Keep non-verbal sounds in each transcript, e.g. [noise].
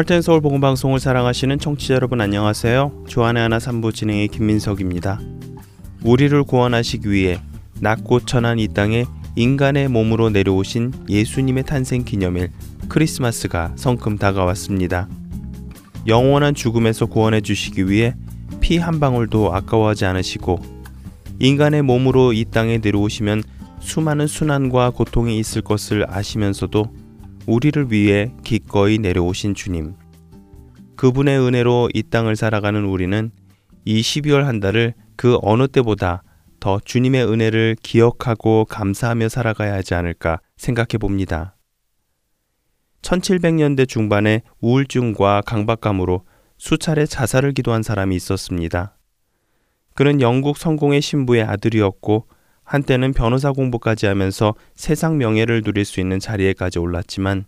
할텐 서울 복음 방송을 사랑하시는 청취자 여러분 안녕하세요. 주안의 하나 삼부 진행의 김민석입니다. 우리를 구원하시기 위해 낮고 천한 이 땅에 인간의 몸으로 내려오신 예수님의 탄생 기념일 크리스마스가 성큼 다가왔습니다. 영원한 죽음에서 구원해 주시기 위해 피 한 방울도 아까워하지 않으시고 인간의 몸으로 이 땅에 내려오시면 수많은 순환과 고통이 있을 것을 아시면서도 우리를 위해 기꺼이 내려오신 주님. 그분의 은혜로 이 땅을 살아가는 우리는 이 12월 한 달을 그 어느 때보다 더 주님의 은혜를 기억하고 감사하며 살아가야 하지 않을까 생각해 봅니다. 1700년대 중반에 우울증과 강박감으로 수차례 자살을 기도한 사람이 있었습니다. 그는 영국 성공의 신부의 아들이었고 한때는 변호사 공부까지 하면서 세상 명예를 누릴 수 있는 자리에까지 올랐지만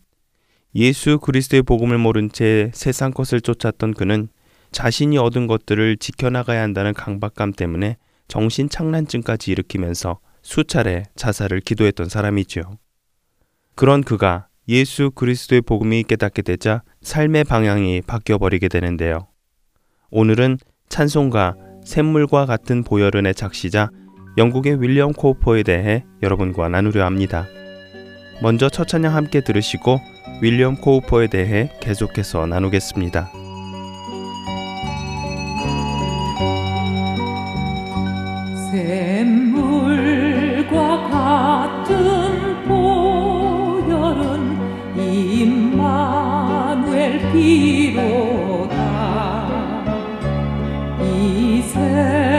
예수 그리스도의 복음을 모른 채 세상 것을 쫓았던 그는 자신이 얻은 것들을 지켜나가야 한다는 강박감 때문에 정신 착란증까지 일으키면서 수차례 자살을 기도했던 사람이지요. 그런 그가 예수 그리스도의 복음이 깨닫게 되자 삶의 방향이 바뀌어 버리게 되는데요. 오늘은 찬송가 샘물과 같은 보혈은의 작시자 영국의 윌리엄 코우퍼에 대해 여러분과 나누려 합니다. 먼저 첫 찬양 함께 들으시고 윌리엄 코우퍼에 대해 계속해서 나누겠습니다. 샘물과 같은 보혈은 임마누엘 피로다 이샘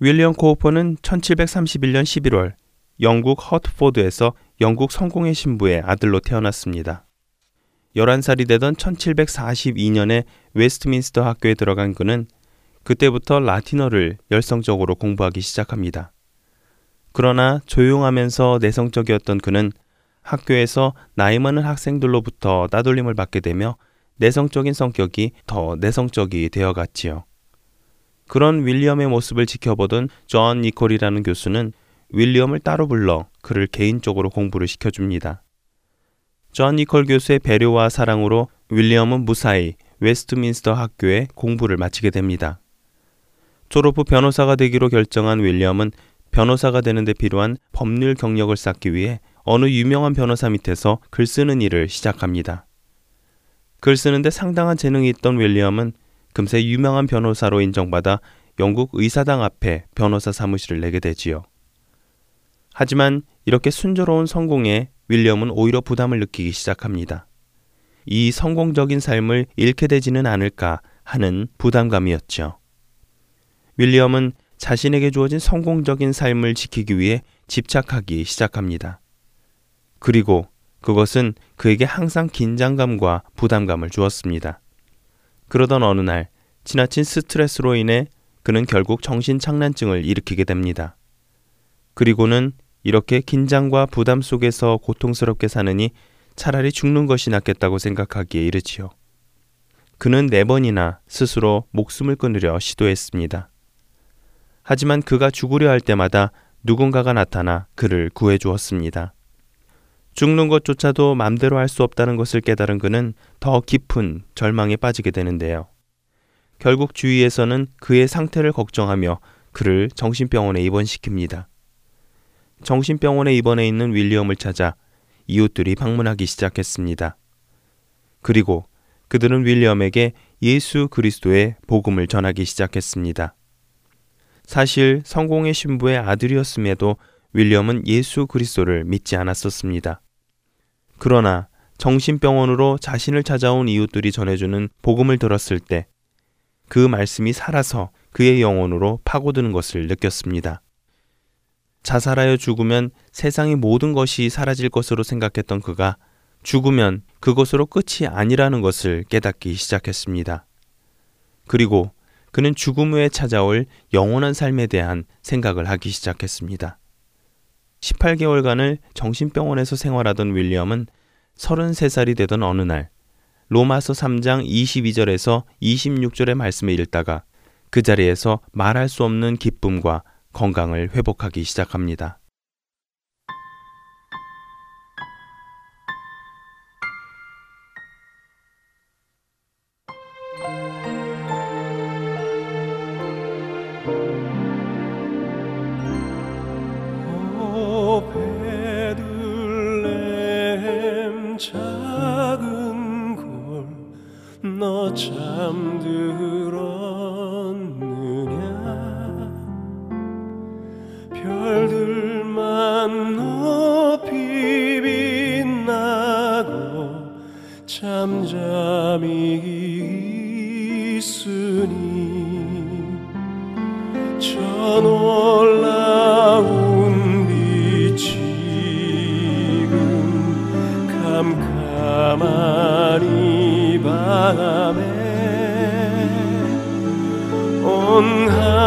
윌리엄 코우퍼는 1731년 11월 영국 허트포드에서 영국 성공회 신부의 아들로 태어났습니다. 11살이 되던 1742년에 웨스트민스터 학교에 들어간 그는 그때부터 라틴어를 열성적으로 공부하기 시작합니다. 그러나 조용하면서 내성적이었던 그는 학교에서 나이 많은 학생들로부터 따돌림을 받게 되며 내성적인 성격이 더 내성적이 되어갔지요. 그런 윌리엄의 모습을 지켜보던 존 니콜이라는 교수는 윌리엄을 따로 불러 그를 개인적으로 공부를 시켜줍니다. 존 니콜 교수의 배려와 사랑으로 윌리엄은 무사히 웨스트민스터 학교에 공부를 마치게 됩니다. 졸업 후 변호사가 되기로 결정한 윌리엄은 변호사가 되는데 필요한 법률 경력을 쌓기 위해 어느 유명한 변호사 밑에서 글 쓰는 일을 시작합니다. 글 쓰는데 상당한 재능이 있던 윌리엄은 금세 유명한 변호사로 인정받아 영국 의사당 앞에 변호사 사무실을 내게 되지요. 하지만 이렇게 순조로운 성공에 윌리엄은 오히려 부담을 느끼기 시작합니다. 이 성공적인 삶을 잃게 되지는 않을까 하는 부담감이었죠. 윌리엄은 자신에게 주어진 성공적인 삶을 지키기 위해 집착하기 시작합니다. 그리고 그것은 그에게 항상 긴장감과 부담감을 주었습니다. 그러던 어느 날 지나친 스트레스로 인해 그는 결국 정신착란증을 일으키게 됩니다. 그리고는 이렇게 긴장과 부담 속에서 고통스럽게 사느니 차라리 죽는 것이 낫겠다고 생각하기에 이르지요. 그는 네 번이나 스스로 목숨을 끊으려 시도했습니다. 하지만 그가 죽으려 할 때마다 누군가가 나타나 그를 구해 주었습니다. 죽는 것조차도 맘대로 할 수 없다는 것을 깨달은 그는 더 깊은 절망에 빠지게 되는데요. 결국 주위에서는 그의 상태를 걱정하며 그를 정신병원에 입원시킵니다. 정신병원에 입원해 있는 윌리엄을 찾아 이웃들이 방문하기 시작했습니다. 그리고 그들은 윌리엄에게 예수 그리스도의 복음을 전하기 시작했습니다. 사실 성공의 신부의 아들이었음에도 윌리엄은 예수 그리스도를 믿지 않았었습니다. 그러나 정신병원으로 자신을 찾아온 이웃들이 전해주는 복음을 들었을 때 그 말씀이 살아서 그의 영혼으로 파고드는 것을 느꼈습니다. 자살하여 죽으면 세상의 모든 것이 사라질 것으로 생각했던 그가 죽으면 그것으로 끝이 아니라는 것을 깨닫기 시작했습니다. 그리고 그는 죽음 후에 찾아올 영원한 삶에 대한 생각을 하기 시작했습니다. 18개월간을 정신병원에서 생활하던 윌리엄은 33살이 되던 어느 날 로마서 3장 22절에서 26절의 말씀을 읽다가 그 자리에서 말할 수 없는 기쁨과 건강을 회복하기 시작합니다. 작은 골너 잠 잠잠히 있으니 저 놀라운 빛 지금 캄캄한 이 밤에 온하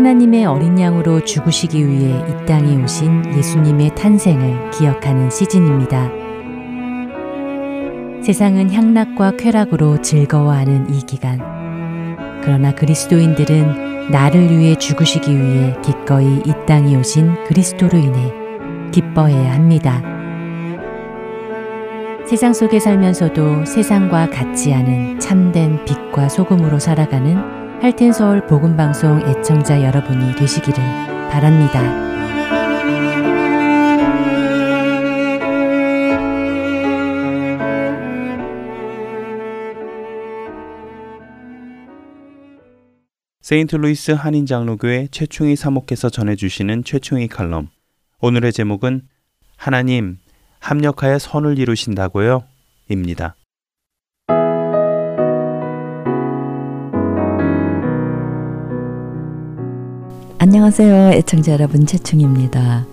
하나님의 어린 양으로 죽으시기 위해 이 땅에 오신 예수님의 탄생을 기억하는 시즌입니다. 세상은 향락과 쾌락으로 즐거워하는 이 기간. 그러나 그리스도인들은 나를 위해 죽으시기 위해 기꺼이 이 땅에 오신 그리스도로 인해 기뻐해야 합니다. 세상 속에 살면서도 세상과 같지 않은 참된 빛과 소금으로 살아가는 할텐 서울 복음 방송 애청자 여러분이 되시기를 바랍니다. 세인트루이스 한인장로교회 최충희 사모께서 전해주시는 최충희 칼럼. 오늘의 제목은 하나님 합력하여 선을 이루신다고요? 입니다. 안녕하세요. 애청자 여러분, 최충입니다.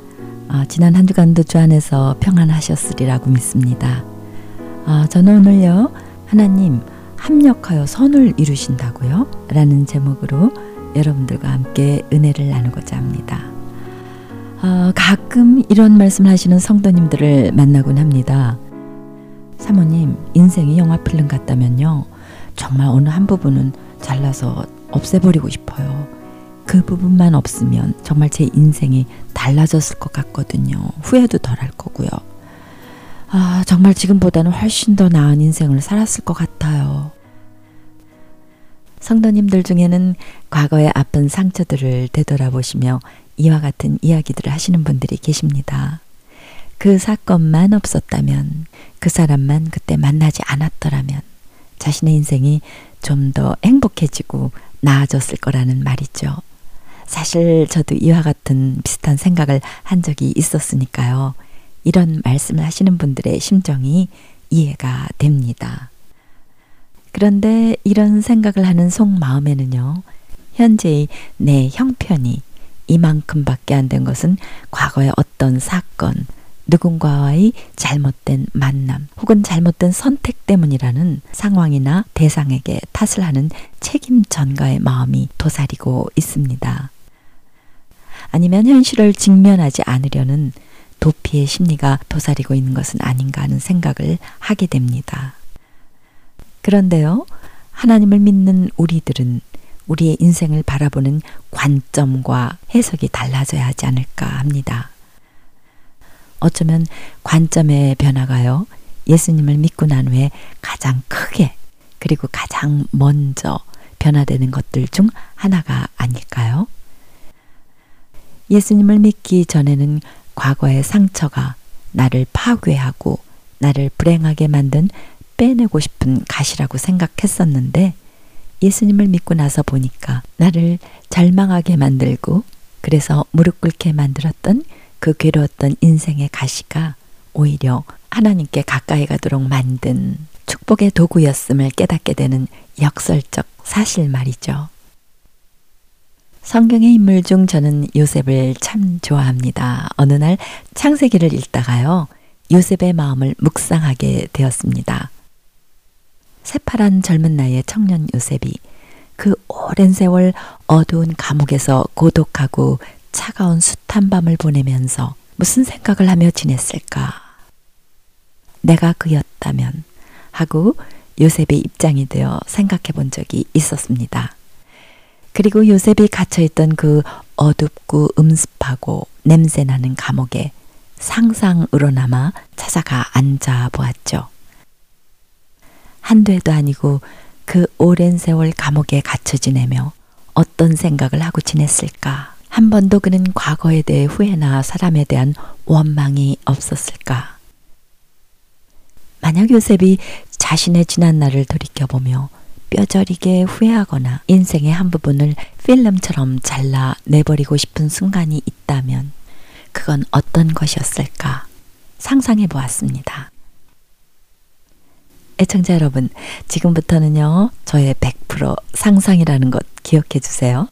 아, 지난 한 주간도 주 안에서 평안하셨으리라고 믿습니다. 아, 저는 오늘요, 하나님, 합력하여 선을 이루신다고요? 라는 제목으로 여러분들과 함께 은혜를 나누고자 합니다. 아, 가끔 이런 말씀을 하시는 성도님들을 만나곤 합니다. 사모님, 인생이 영화 필름 같다면요. 정말 어느 한 부분은 잘라서 없애버리고 싶어요. 그 부분만 없으면 정말 제 인생이 달라졌을 것 같거든요. 후회도 덜 할 거고요. 아, 정말 지금보다는 훨씬 더 나은 인생을 살았을 것 같아요. 성도님들 중에는 과거의 아픈 상처들을 되돌아보시며 이와 같은 이야기들을 하시는 분들이 계십니다. 그 사건만 없었다면, 그 사람만 그때 만나지 않았더라면, 자신의 인생이 좀 더 행복해지고 나아졌을 거라는 말이죠. 사실 저도 이와 같은 비슷한 생각을 한 적이 있었으니까요. 이런 말씀을 하시는 분들의 심정이 이해가 됩니다. 그런데 이런 생각을 하는 속마음에는요, 현재의 내 형편이 이만큼밖에 안 된 것은 과거의 어떤 사건, 누군가와의 잘못된 만남 혹은 잘못된 선택 때문이라는 상황이나 대상에게 탓을 하는 책임 전가의 마음이 도사리고 있습니다. 아니면 현실을 직면하지 않으려는 도피의 심리가 도사리고 있는 것은 아닌가 하는 생각을 하게 됩니다. 그런데요, 하나님을 믿는 우리들은 우리의 인생을 바라보는 관점과 해석이 달라져야 하지 않을까 합니다. 어쩌면 관점의 변화가요, 예수님을 믿고 난 후에 가장 크게 그리고 가장 먼저 변화되는 것들 중 하나가 아닐까요? 예수님을 믿기 전에는 과거의 상처가 나를 파괴하고 나를 불행하게 만든 빼내고 싶은 가시라고 생각했었는데 예수님을 믿고 나서 보니까 나를 절망하게 만들고 그래서 무릎 꿇게 만들었던 그 괴로웠던 인생의 가시가 오히려 하나님께 가까이 가도록 만든 축복의 도구였음을 깨닫게 되는 역설적 사실 말이죠. 성경의 인물 중 저는 요셉을 참 좋아합니다. 어느 날 창세기를 읽다가요. 요셉의 마음을 묵상하게 되었습니다. 새파란 젊은 나이의 청년 요셉이 그 오랜 세월 어두운 감옥에서 고독하고 차가운 숱한 밤을 보내면서 무슨 생각을 하며 지냈을까? 내가 그였다면 하고 요셉의 입장이 되어 생각해 본 적이 있었습니다. 그리고 요셉이 갇혀있던 그 어둡고 음습하고 냄새나는 감옥에 상상으로나마 찾아가 앉아 보았죠. 한두 해도 아니고 그 오랜 세월 감옥에 갇혀 지내며 어떤 생각을 하고 지냈을까? 한 번도 그는 과거에 대해 후회나 사람에 대한 원망이 없었을까? 만약 요셉이 자신의 지난 날을 돌이켜보며 뼈저리게 후회하거나 인생의 한 부분을 필름처럼 잘라 내버리고 싶은 순간이 있다면 그건 어떤 것이었을까 상상해 보았습니다. 애청자 여러분, 지금부터는요, 저의 100% 상상이라는 것 기억해 주세요.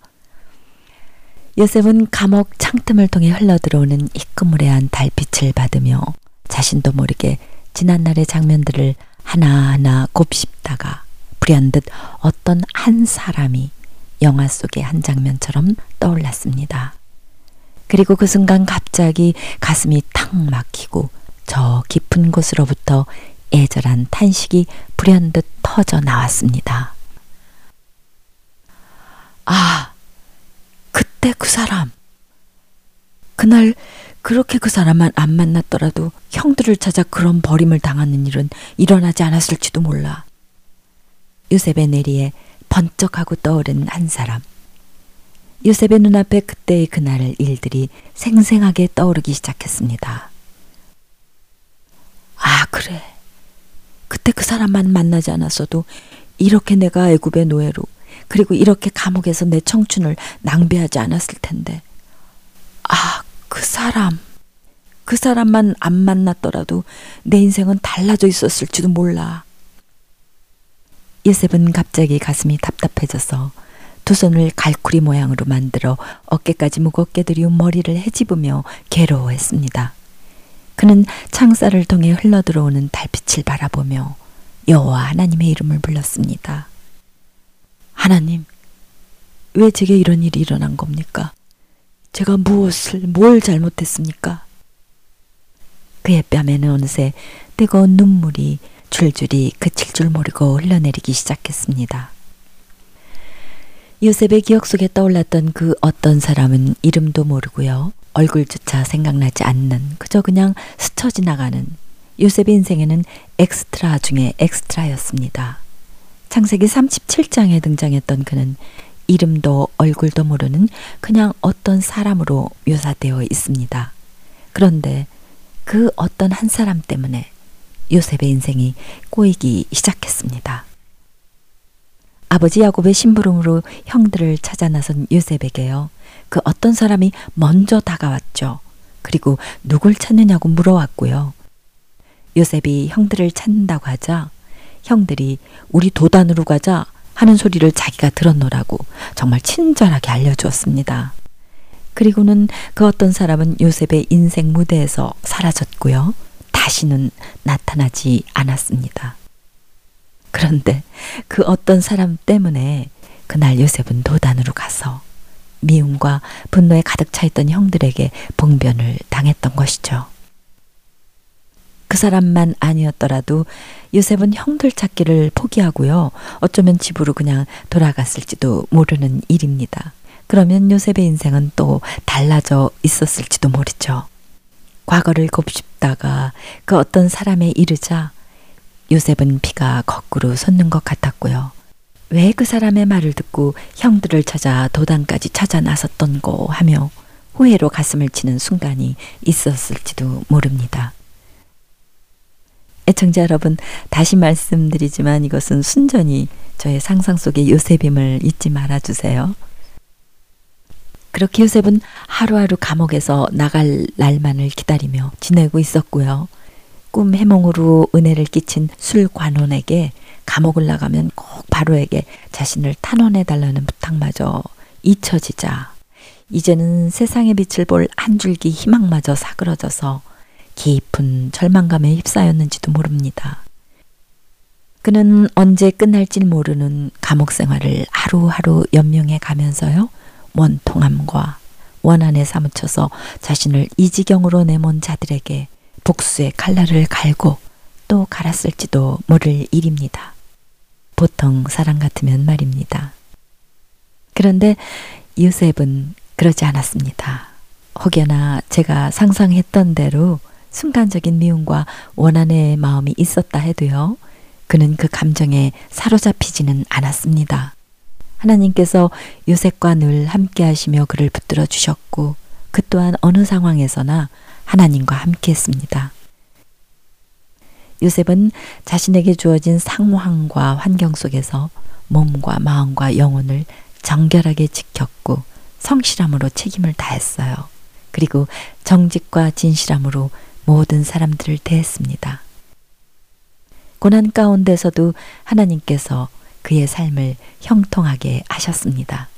요셉은 감옥 창틈을 통해 흘러들어오는 희끄무레한 달빛을 받으며 자신도 모르게 지난날의 장면들을 하나하나 곱씹다가 불현듯 어떤 한 사람이 영화 속의 한 장면처럼 떠올랐습니다. 그리고 그 순간 갑자기 가슴이 탁 막히고 저 깊은 곳으로부터 애절한 탄식이 불현듯 터져 나왔습니다. 아, 그때 그 사람. 그날 그렇게 그 사람만 안 만났더라도 형들을 찾아 그런 버림을 당하는 일은 일어나지 않았을지도 몰라. 요셉의 내리에 번쩍하고 떠오른 한 사람. 요셉의 눈앞에 그때의 그날 일들이 생생하게 떠오르기 시작했습니다. 아, 그래. 그때 그 사람만 만나지 않았어도 이렇게 내가 애굽의 노예로 그리고 이렇게 감옥에서 내 청춘을 낭비하지 않았을 텐데. 아, 그 사람. 그 사람만 안 만났더라도 내 인생은 달라져 있었을지도 몰라. 요셉은 갑자기 가슴이 답답해져서 두 손을 갈쿠리 모양으로 만들어 어깨까지 무겁게 들이운 머리를 헤집으며 괴로워했습니다. 그는 창살을 통해 흘러들어오는 달빛을 바라보며 여호와 하나님의 이름을 불렀습니다. 하나님, 왜 제게 이런 일이 일어난 겁니까? 제가 무엇을, 뭘 잘못했습니까? 그의 뺨에는 어느새 뜨거운 눈물이 줄줄이 그칠 줄 모르고 흘러내리기 시작했습니다. 요셉의 기억 속에 떠올랐던 그 어떤 사람은 이름도 모르고요. 얼굴조차 생각나지 않는 그저 그냥 스쳐 지나가는 요셉의 인생에는 엑스트라 중에 엑스트라였습니다. 창세기 37장에 등장했던 그는 이름도 얼굴도 모르는 그냥 어떤 사람으로 묘사되어 있습니다. 그런데 그 어떤 한 사람 때문에 요셉의 인생이 꼬이기 시작했습니다. 아버지 야곱의 심부름으로 형들을 찾아 나선 요셉에게요. 그 어떤 사람이 먼저 다가왔죠. 그리고 누굴 찾느냐고 물어왔고요. 요셉이 형들을 찾는다고 하자 형들이 우리 도단으로 가자 하는 소리를 자기가 들었노라고 정말 친절하게 알려주었습니다. 그리고는 그 어떤 사람은 요셉의 인생 무대에서 사라졌고요. 다시는 나타나지 않았습니다. 그런데 그 어떤 사람 때문에 그날 요셉은 도단으로 가서 미움과 분노에 가득 차 있던 형들에게 봉변을 당했던 것이죠. 그 사람만 아니었더라도 요셉은 형들 찾기를 포기하고요. 어쩌면 집으로 그냥 돌아갔을지도 모르는 일입니다. 그러면 요셉의 인생은 또 달라져 있었을지도 모르죠. 과거를 곱씹다가 그 어떤 사람에 이르자 요셉은 피가 거꾸로 솟는 것 같았고요. 왜 그 사람의 말을 듣고 형들을 찾아 도단까지 찾아 나섰던고 하며 후회로 가슴을 치는 순간이 있었을지도 모릅니다. 애청자 여러분, 다시 말씀드리지만 이것은 순전히 저의 상상 속의 요셉임을 잊지 말아 주세요. 그렇게 요셉은 하루하루 감옥에서 나갈 날만을 기다리며 지내고 있었고요. 꿈 해몽으로 은혜를 끼친 술관원에게 감옥을 나가면 꼭 바로에게 자신을 탄원해 달라는 부탁마저 잊혀지자 이제는 세상의 빛을 볼 한 줄기 희망마저 사그러져서 깊은 절망감에 휩싸였는지도 모릅니다. 그는 언제 끝날지 모르는 감옥 생활을 하루하루 연명해 가면서요. 원통함과 원한에 사무쳐서 자신을 이 지경으로 내몬 자들에게 복수의 칼날을 갈고 또 갈았을지도 모를 일입니다. 보통 사람 같으면 말입니다. 그런데 요셉은 그러지 않았습니다. 혹여나 제가 상상했던 대로 순간적인 미움과 원한의 마음이 있었다 해도요. 그는 그 감정에 사로잡히지는 않았습니다. 하나님께서 요셉과 늘 함께 하시며 그를 붙들어 주셨고 그 또한 어느 상황에서나 하나님과 함께 했습니다. 요셉은 자신에게 주어진 상황과 환경 속에서 몸과 마음과 영혼을 정결하게 지켰고 성실함으로 책임을 다했어요. 그리고 정직과 진실함으로 모든 사람들을 대했습니다. 고난 가운데서도 하나님께서 그의 삶을 형통하게 하셨습니다.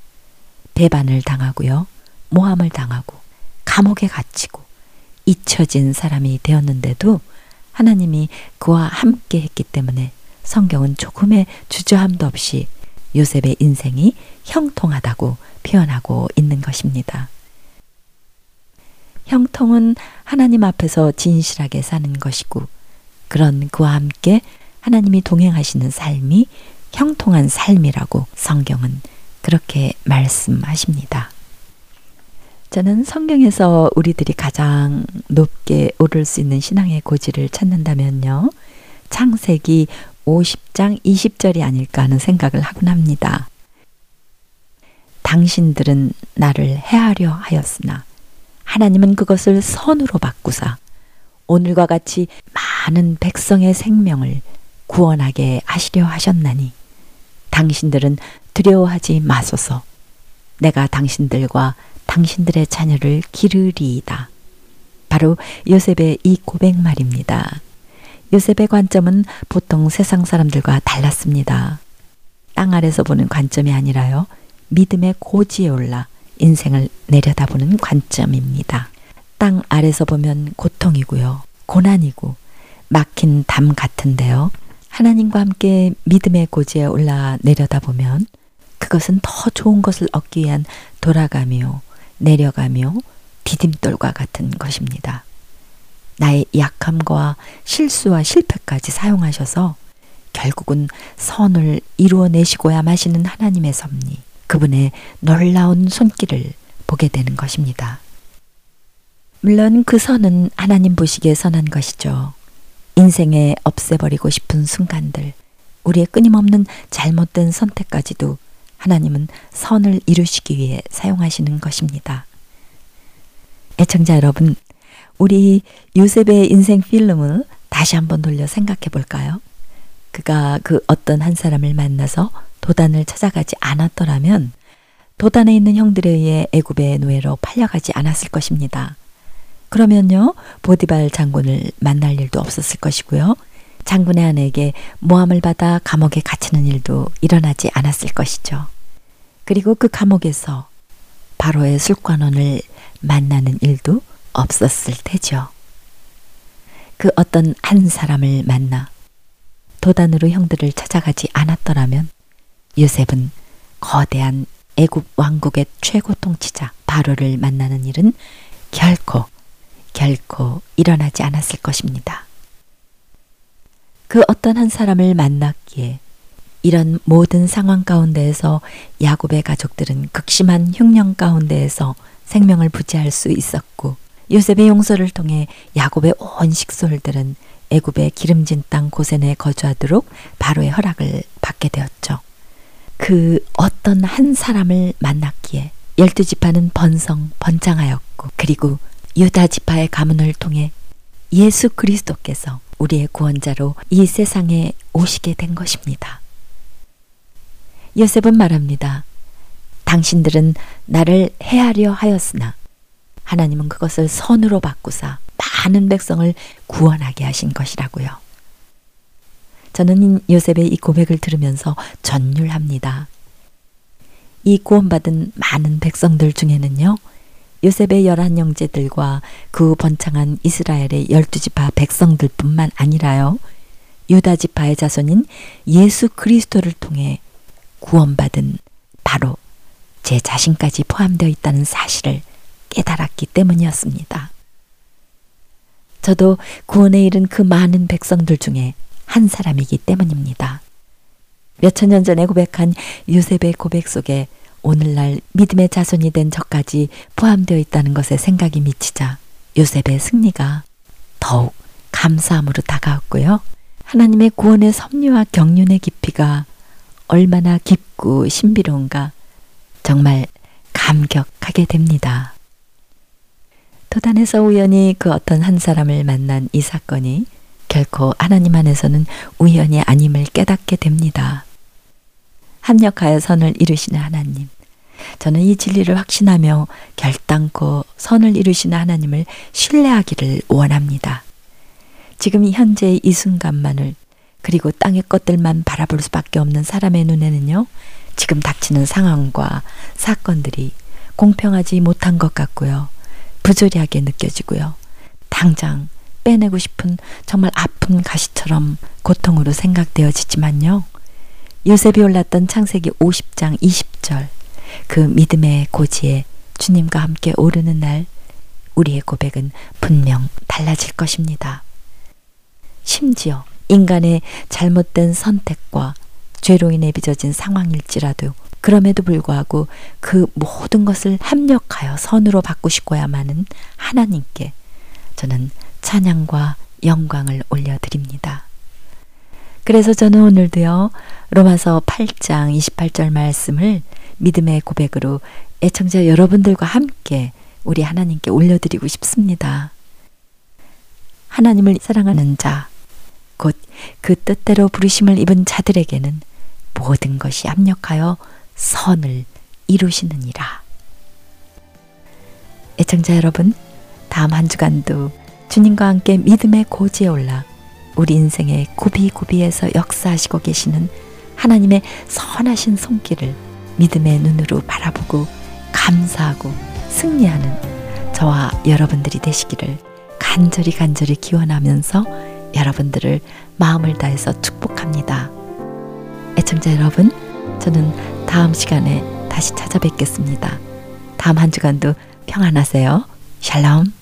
배반을 당하고요. 모함을 당하고 감옥에 갇히고 잊혀진 사람이 되었는데도 하나님이 그와 함께 했기 때문에 성경은 조금의 주저함도 없이 요셉의 인생이 형통하다고 표현하고 있는 것입니다. 형통은 하나님 앞에서 진실하게 사는 것이고 그런 그와 함께 하나님이 동행하시는 삶이 형통한 삶이라고 성경은 그렇게 말씀하십니다. 저는 성경에서 우리들이 가장 높게 오를 수 있는 신앙의 고지를 찾는다면요. 창세기 50장 20절이 아닐까 하는 생각을 하곤 합니다. 당신들은 나를 해하려 하였으나 하나님은 그것을 선으로 바꾸사 오늘과 같이 많은 백성의 생명을 구원하게 하시려 하셨나니 당신들은 두려워하지 마소서 내가 당신들과 당신들의 자녀를 기르리이다. 바로 요셉의 이 고백 말입니다. 요셉의 관점은 보통 세상 사람들과 달랐습니다. 땅 아래서 보는 관점이 아니라요. 믿음의 고지에 올라 인생을 내려다보는 관점입니다. 땅 아래서 보면 고통이고요. 고난이고 막힌 담 같은데요. 하나님과 함께 믿음의 고지에 올라 내려다보면 그것은 더 좋은 것을 얻기 위한 돌아가며 내려가며 디딤돌과 같은 것입니다. 나의 약함과 실수와 실패까지 사용하셔서 결국은 선을 이루어내시고야 마시는 하나님의 섭리, 그분의 놀라운 손길을 보게 되는 것입니다. 물론 그 선은 하나님 보시기에 선한 것이죠. 인생에 없애버리고 싶은 순간들, 우리의 끊임없는 잘못된 선택까지도 하나님은 선을 이루시기 위해 사용하시는 것입니다. 애청자 여러분, 우리 요셉의 인생 필름을 다시 한번 돌려 생각해 볼까요? 그가 그 어떤 한 사람을 만나서 도단을 찾아가지 않았더라면 도단에 있는 형들에 의해 애굽의 노예로 팔려가지 않았을 것입니다. 그러면요, 보디발 장군을 만날 일도 없었을 것이고요. 장군의 아내에게 모함을 받아 감옥에 갇히는 일도 일어나지 않았을 것이죠. 그리고 그 감옥에서 바로의 술관원을 만나는 일도 없었을 테죠. 그 어떤 한 사람을 만나 도단으로 형들을 찾아가지 않았더라면 요셉은 거대한 애굽 왕국의 최고 통치자 바로를 만나는 일은 결코 결코 일어나지 않았을 것입니다. 그 어떤 한 사람을 만났기에 이런 모든 상황 가운데에서 야곱의 가족들은 극심한 흉령 가운데에서 생명을 부지할 수 있었고 요셉의 용서를 통해 야곱의 온 식솔들은 애굽의 기름진 땅 고센에 거주하도록 바로의 허락을 받게 되었죠. 그 어떤 한 사람을 만났기에 열두 지파는 번성 번창하였고 그리고 유다 지파의 가문을 통해 예수 그리스도께서 우리의 구원자로 이 세상에 오시게 된 것입니다. 요셉은 말합니다. 당신들은 나를 해하려 하였으나 하나님은 그것을 선으로 바꾸사 많은 백성을 구원하게 하신 것이라고요. 저는 요셉의 이 고백을 들으면서 전율합니다. 이 구원받은 많은 백성들 중에는요, 요셉의 열한 형제들과 그 번창한 이스라엘의 열두 지파 백성들 뿐만 아니라요, 유다 지파의 자손인 예수 그리스도를 통해 구원받은 바로 제 자신까지 포함되어 있다는 사실을 깨달았기 때문이었습니다. 저도 구원에 이른 그 많은 백성들 중에 한 사람이기 때문입니다. 몇천 년 전에 고백한 요셉의 고백 속에 오늘날 믿음의 자손이 된 저까지 포함되어 있다는 것에 생각이 미치자 요셉의 승리가 더욱 감사함으로 다가왔고요. 하나님의 구원의 섭리와 경륜의 깊이가 얼마나 깊고 신비로운가 정말 감격하게 됩니다. 도단에서 우연히 그 어떤 한 사람을 만난 이 사건이 결코 하나님 안에서는 우연이 아님을 깨닫게 됩니다. 합력하여 선을 이루시는 하나님. 저는 이 진리를 확신하며 결단코 선을 이루시는 하나님을 신뢰하기를 원합니다. 지금 이 현재의 이 순간만을 그리고 땅의 것들만 바라볼 수밖에 없는 사람의 눈에는요, 지금 닥치는 상황과 사건들이 공평하지 못한 것 같고요. 부조리하게 느껴지고요. 당장 빼내고 싶은 정말 아픈 가시처럼 고통으로 생각되어지지만요. 요셉이 올랐던 창세기 50장 20절 그 믿음의 고지에 주님과 함께 오르는 날 우리의 고백은 분명 달라질 것입니다. 심지어 인간의 잘못된 선택과 죄로 인해 빚어진 상황일지라도 그럼에도 불구하고 그 모든 것을 합력하여 선으로 바꾸시고야만은 하나님께 저는 찬양과 영광을 올려드립니다. 그래서 저는 오늘도요, 로마서 8장 28절 말씀을 믿음의 고백으로 애청자 여러분들과 함께 우리 하나님께 올려드리고 싶습니다. 하나님을 사랑하는 자, 곧 그 뜻대로 부르심을 입은 자들에게는 모든 것이 합력하여 선을 이루시느니라. 애청자 여러분, 다음 한 주간도 주님과 함께 믿음의 고지에 올라 우리 인생의 구비구비에서 역사하시고 계시는 하나님의 선하신 손길을 믿음의 눈으로 바라보고 감사하고 승리하는 저와 여러분들이 되시기를 간절히 간절히 기원하면서 여러분들을 마음을 다해서 축복합니다. 애청자 여러분, 저는 다음 시간에 다시 찾아뵙겠습니다. 다음 한 주간도 평안하세요. 샬롬.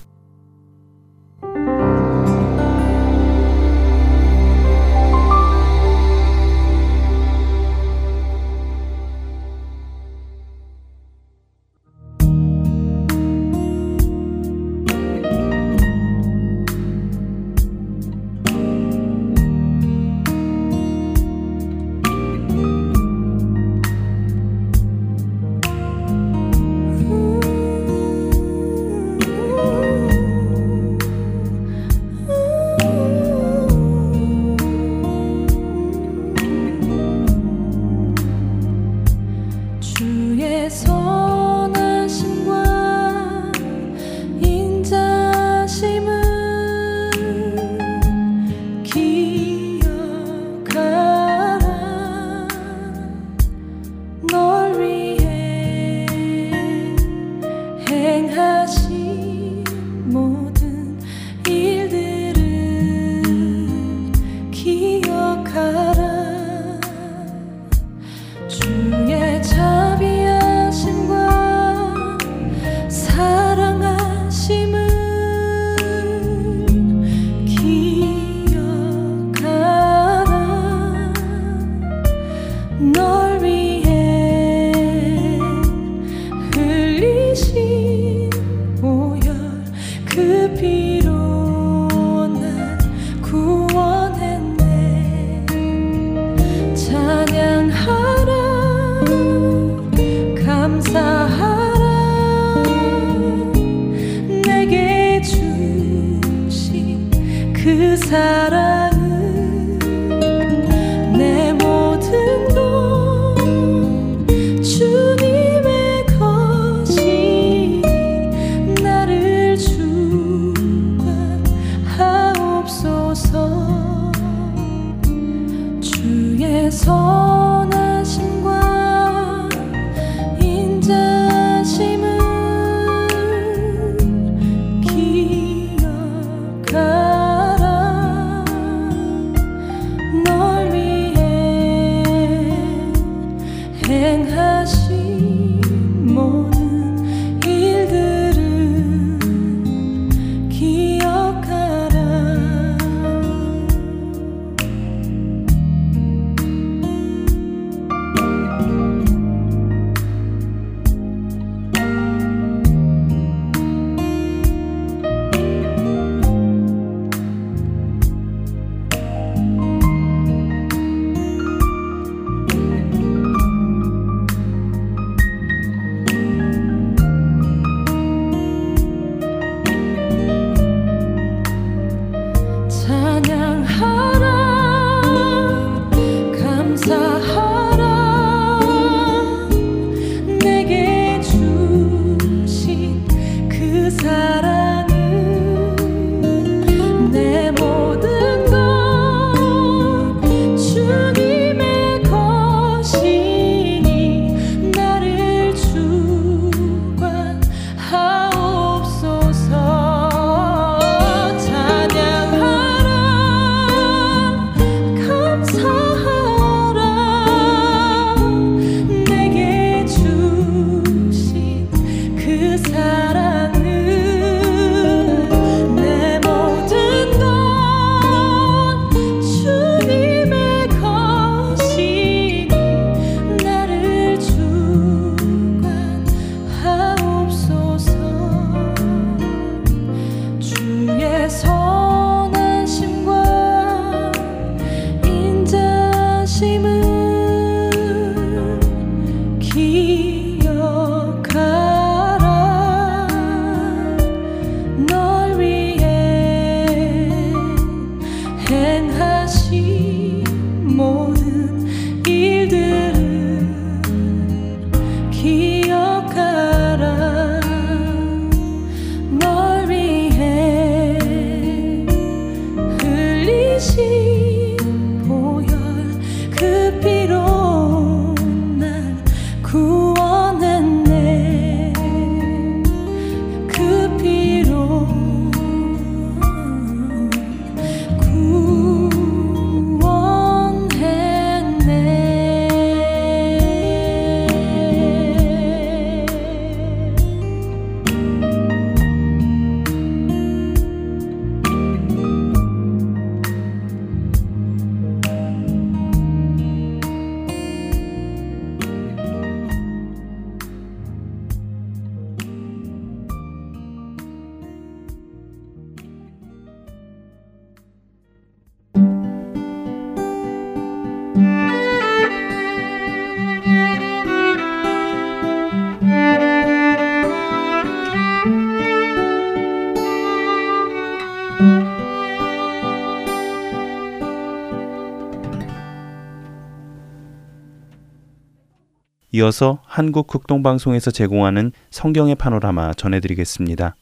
이어서 한국 극동방송에서 제공하는 성경의 파노라마 전해드리겠습니다.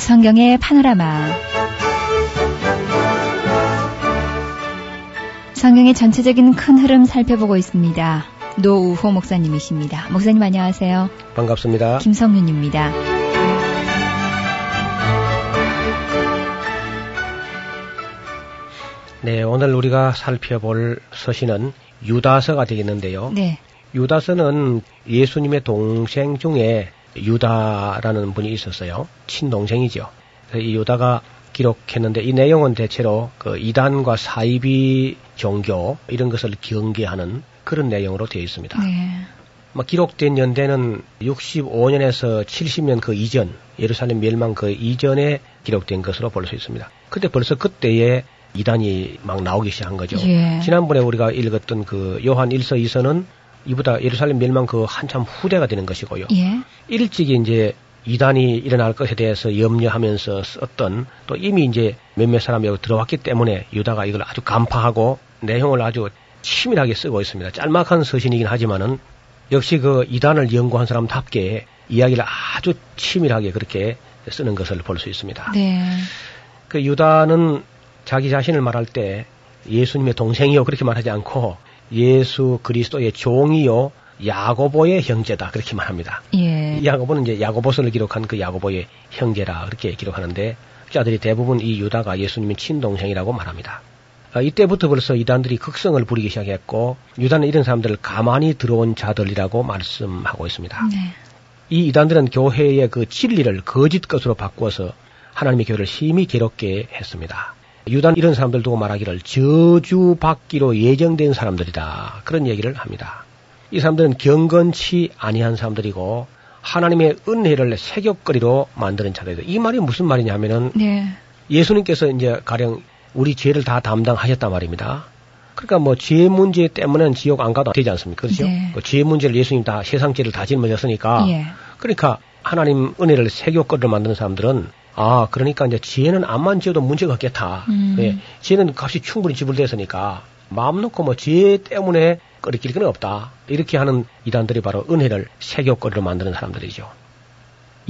성경의 파노라마. 성경의 전체적인 큰 흐름 살펴보고 있습니다. 노우호 목사님이십니다. 목사님 안녕하세요. 반갑습니다. 김성윤입니다. 네, 오늘 우리가 살펴볼 서신은 유다서가 되겠는데요. 네. 유다서는 예수님의 동생 중에 유다라는 분이 있었어요. 친동생이죠. 이 유다가 기록했는데 이 내용은 대체로 그 이단과 사이비 종교 이런 것을 경계하는 그런 내용으로 되어 있습니다. 네. 뭐 기록된 연대는 65년에서 70년 그 이전, 예루살렘 멸망 그 이전에 기록된 것으로 볼 수 있습니다. 근데 벌써 그때에 이단이 막 나오기 시작한 거죠. 예. 지난번에 우리가 읽었던 그 요한 1서 2서는 이보다 예루살렘 멸망 그 한참 후대가 되는 것이고요. 예. 일찍이 이제 이단이 일어날 것에 대해서 염려하면서 썼던 또 이미 이제 몇몇 사람이 들어왔기 때문에 유다가 이걸 아주 간파하고 내용을 아주 치밀하게 쓰고 있습니다. 짤막한 서신이긴 하지만은 역시 그 이단을 연구한 사람답게 이야기를 아주 치밀하게 그렇게 쓰는 것을 볼 수 있습니다. 네. 그 유다는 자기 자신을 말할 때 예수님의 동생이요 그렇게 말하지 않고 예수 그리스도의 종이요 야고보의 형제다 그렇게 말합니다. 예. 야고보는 이제 야고보서를 기록한 그 야고보의 형제라 그렇게 기록하는데 자들이 대부분 이 유다가 예수님의 친동생이라고 말합니다. 아, 이때부터 벌써 이단들이 극성을 부리기 시작했고 유다는 이런 사람들을 가만히 들어온 자들이라고 말씀하고 있습니다. 네. 이 이단들은 교회의 그 진리를 거짓 것으로 바꾸어서 하나님의 교회를 심히 괴롭게 했습니다. 유다는 이런 사람들 두고 말하기를 저주받기로 예정된 사람들이다. 그런 얘기를 합니다. 이 사람들은 경건치 아니한 사람들이고 하나님의 은혜를 세격거리로 만드는 자들이다. 이 말이 무슨 말이냐면은 네. 예수님께서 이제 가령 우리 죄를 다 담당하셨단 말입니다. 그러니까 뭐 죄 문제 때문에 지옥 안 가도 되지 않습니까? 그렇죠? 네. 그 죄 문제를 예수님 다 세상 죄를 다 짊어졌으니까 예. 그러니까 하나님 은혜를 세교거리로 만드는 사람들은 아 그러니까 이제 지혜는 암만 지어도 문제가 없겠다. 음. 예, 지혜는 값이 충분히 지불됐으니까 마음 놓고 뭐 지혜 때문에 끓이길 건 없다. 이렇게 하는 이단들이 바로 은혜를 세교거리로 만드는 사람들이죠.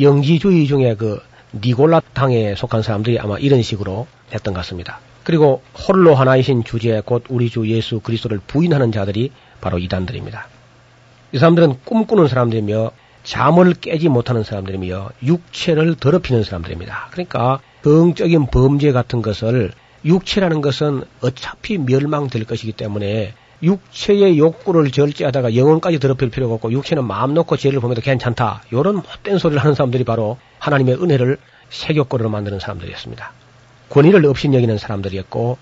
영지주의 중에 그 니골라 당에 속한 사람들이 아마 이런 식으로 했던 것 같습니다. 그리고 홀로 하나이신 주제 곧 우리 주 예수 그리스도를 부인하는 자들이 바로 이단들입니다. 이 사람들은 꿈꾸는 사람들이며 잠을 깨지 못하는 사람들이며 육체를 더럽히는 사람들입니다. 그러니까 성적인 범죄 같은 것을 육체라는 것은 어차피 멸망될 것이기 때문에 육체의 욕구를 절제하다가 영혼까지 더럽힐 필요가 없고 육체는 마음 놓고 죄를 보면도 괜찮다. 이런 못된 소리를 하는 사람들이 바로 하나님의 은혜를 세교거리로 만드는 사람들이었습니다. 권위를 업신여기는 사람들이었고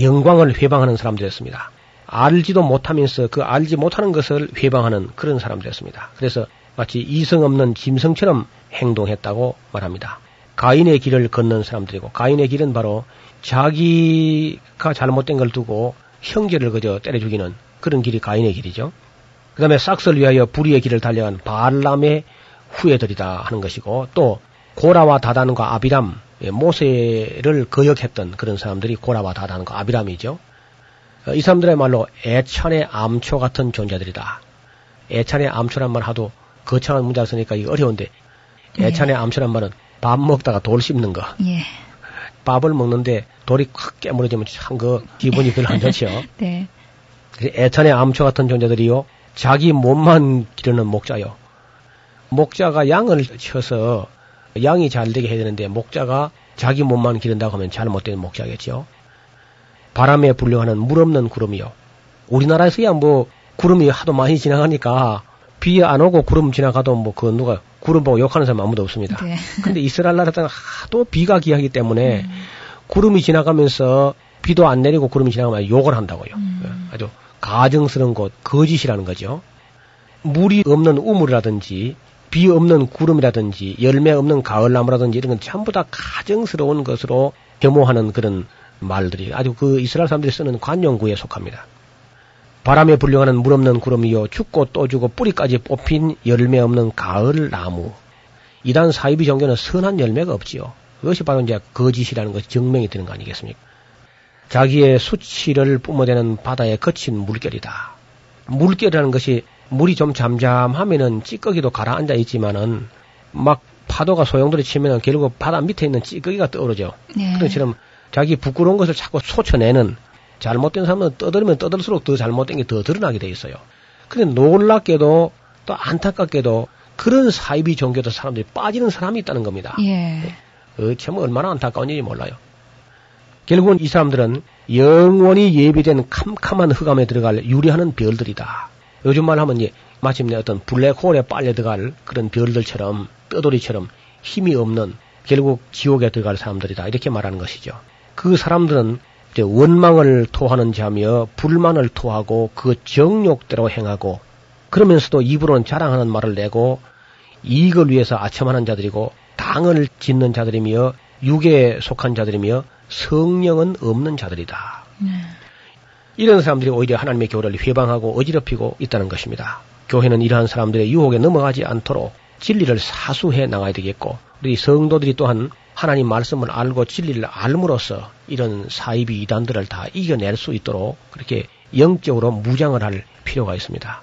영광을 회방하는 사람들이었습니다. 알지도 못하면서 그 알지 못하는 것을 회방하는 그런 사람들이었습니다. 그래서 마치 이성 없는 짐승처럼 행동했다고 말합니다. 가인의 길을 걷는 사람들이고 가인의 길은 바로 자기가 잘못된 걸 두고 형제를 그저 때려 죽이는 그런 길이 가인의 길이죠. 그 다음에 싹스를 위하여 불의의 길을 달려간 바알람의 후예들이다 하는 것이고 또 고라와 다단과 아비람 예, 모세를 거역했던 그런 사람들이 고라와 다단과 아비람이죠. 어, 이 사람들의 말로 애찬의 암초 같은 존재들이다. 애찬의 암초란 말 하도 거창한 문자 쓰니까 이거 어려운데 애찬의 암초란 말은 밥 먹다가 돌 씹는 거. 예. 밥을 먹는데 돌이 확 깨물어지면 참 그 기분이 별로 안 좋죠. [laughs] 네. 애찬의 암초 같은 존재들이요. 자기 몸만 기르는 목자요. 목자가 양을 쳐서 양이 잘 되게 해야 되는데 목자가 자기 몸만 기른다고 하면 잘못된 목자겠죠. 바람에 불려가는 물 없는 구름이요. 우리나라에서야 뭐 구름이 하도 많이 지나가니까 비 안 오고 구름 지나가도 뭐 그 누가 구름 보고 욕하는 사람 아무도 없습니다. 네. [laughs] 근데 이스라엘 나라는 하도 비가 귀하기 때문에 음. 구름이 지나가면서 비도 안 내리고 구름이 지나가면 욕을 한다고요. 음. 예, 아주 가증스러운 것, 거짓이라는 거죠. 물이 없는 우물이라든지 비 없는 구름이라든지 열매 없는 가을나무라든지 이런 건 전부 다 가증스러운 것으로 혐오하는 그런 말들이 아주 그 이스라엘 사람들이 쓰는 관용구에 속합니다. 바람에 불려가는 물 없는 구름이요 또 죽고 뿌리까지 뽑힌 열매 없는 가을 나무 이단 사이비 종교는 선한 열매가 없지요. 그것이 바로 이제 거짓이라는 것이 증명이 되는 거 아니겠습니까? 자기의 수치를 뿜어대는 바다에 거친 물결이다. 물결이라는 것이 물이 좀 잠잠하면은 찌꺼기도 가라앉아 있지만은 막 파도가 소용돌이 치면은 결국 바다 밑에 있는 찌꺼기가 떠오르죠. 네. 그런 것처럼 자기 부끄러운 것을 자꾸 솟쳐내는 잘못된 사람은 떠들면 떠들수록 더 잘못된 게 더 드러나게 돼 있어요. 근데 놀랍게도 또 안타깝게도 그런 사이비 종교도 사람들이 빠지는 사람이 있다는 겁니다. 예. 어, 참 얼마나 안타까운 일이 몰라요. 결국은 이 사람들은 영원히 예비된 캄캄한 흑암에 들어갈 유리하는 별들이다. 요즘 말 하면 이제 마침내 어떤 블랙홀에 빨려 들어갈 그런 별들처럼 떠돌이처럼 힘이 없는 결국 지옥에 들어갈 사람들이다. 이렇게 말하는 것이죠. 그 사람들은 이제 원망을 토하는 자며 불만을 토하고 그 정욕대로 행하고 그러면서도 입으로는 자랑하는 말을 내고 이익을 위해서 아첨하는 자들이고 당을 짓는 자들이며 육에 속한 자들이며 성령은 없는 자들이다. 네. 이런 사람들이 오히려 하나님의 교회를 회방하고 어지럽히고 있다는 것입니다. 교회는 이러한 사람들의 유혹에 넘어가지 않도록 진리를 사수해 나가야 되겠고 우리 성도들이 또한 하나님 말씀을 알고 진리를 알므로써 이런 사이비 이단들을 다 이겨낼 수 있도록 그렇게 영적으로 무장을 할 필요가 있습니다.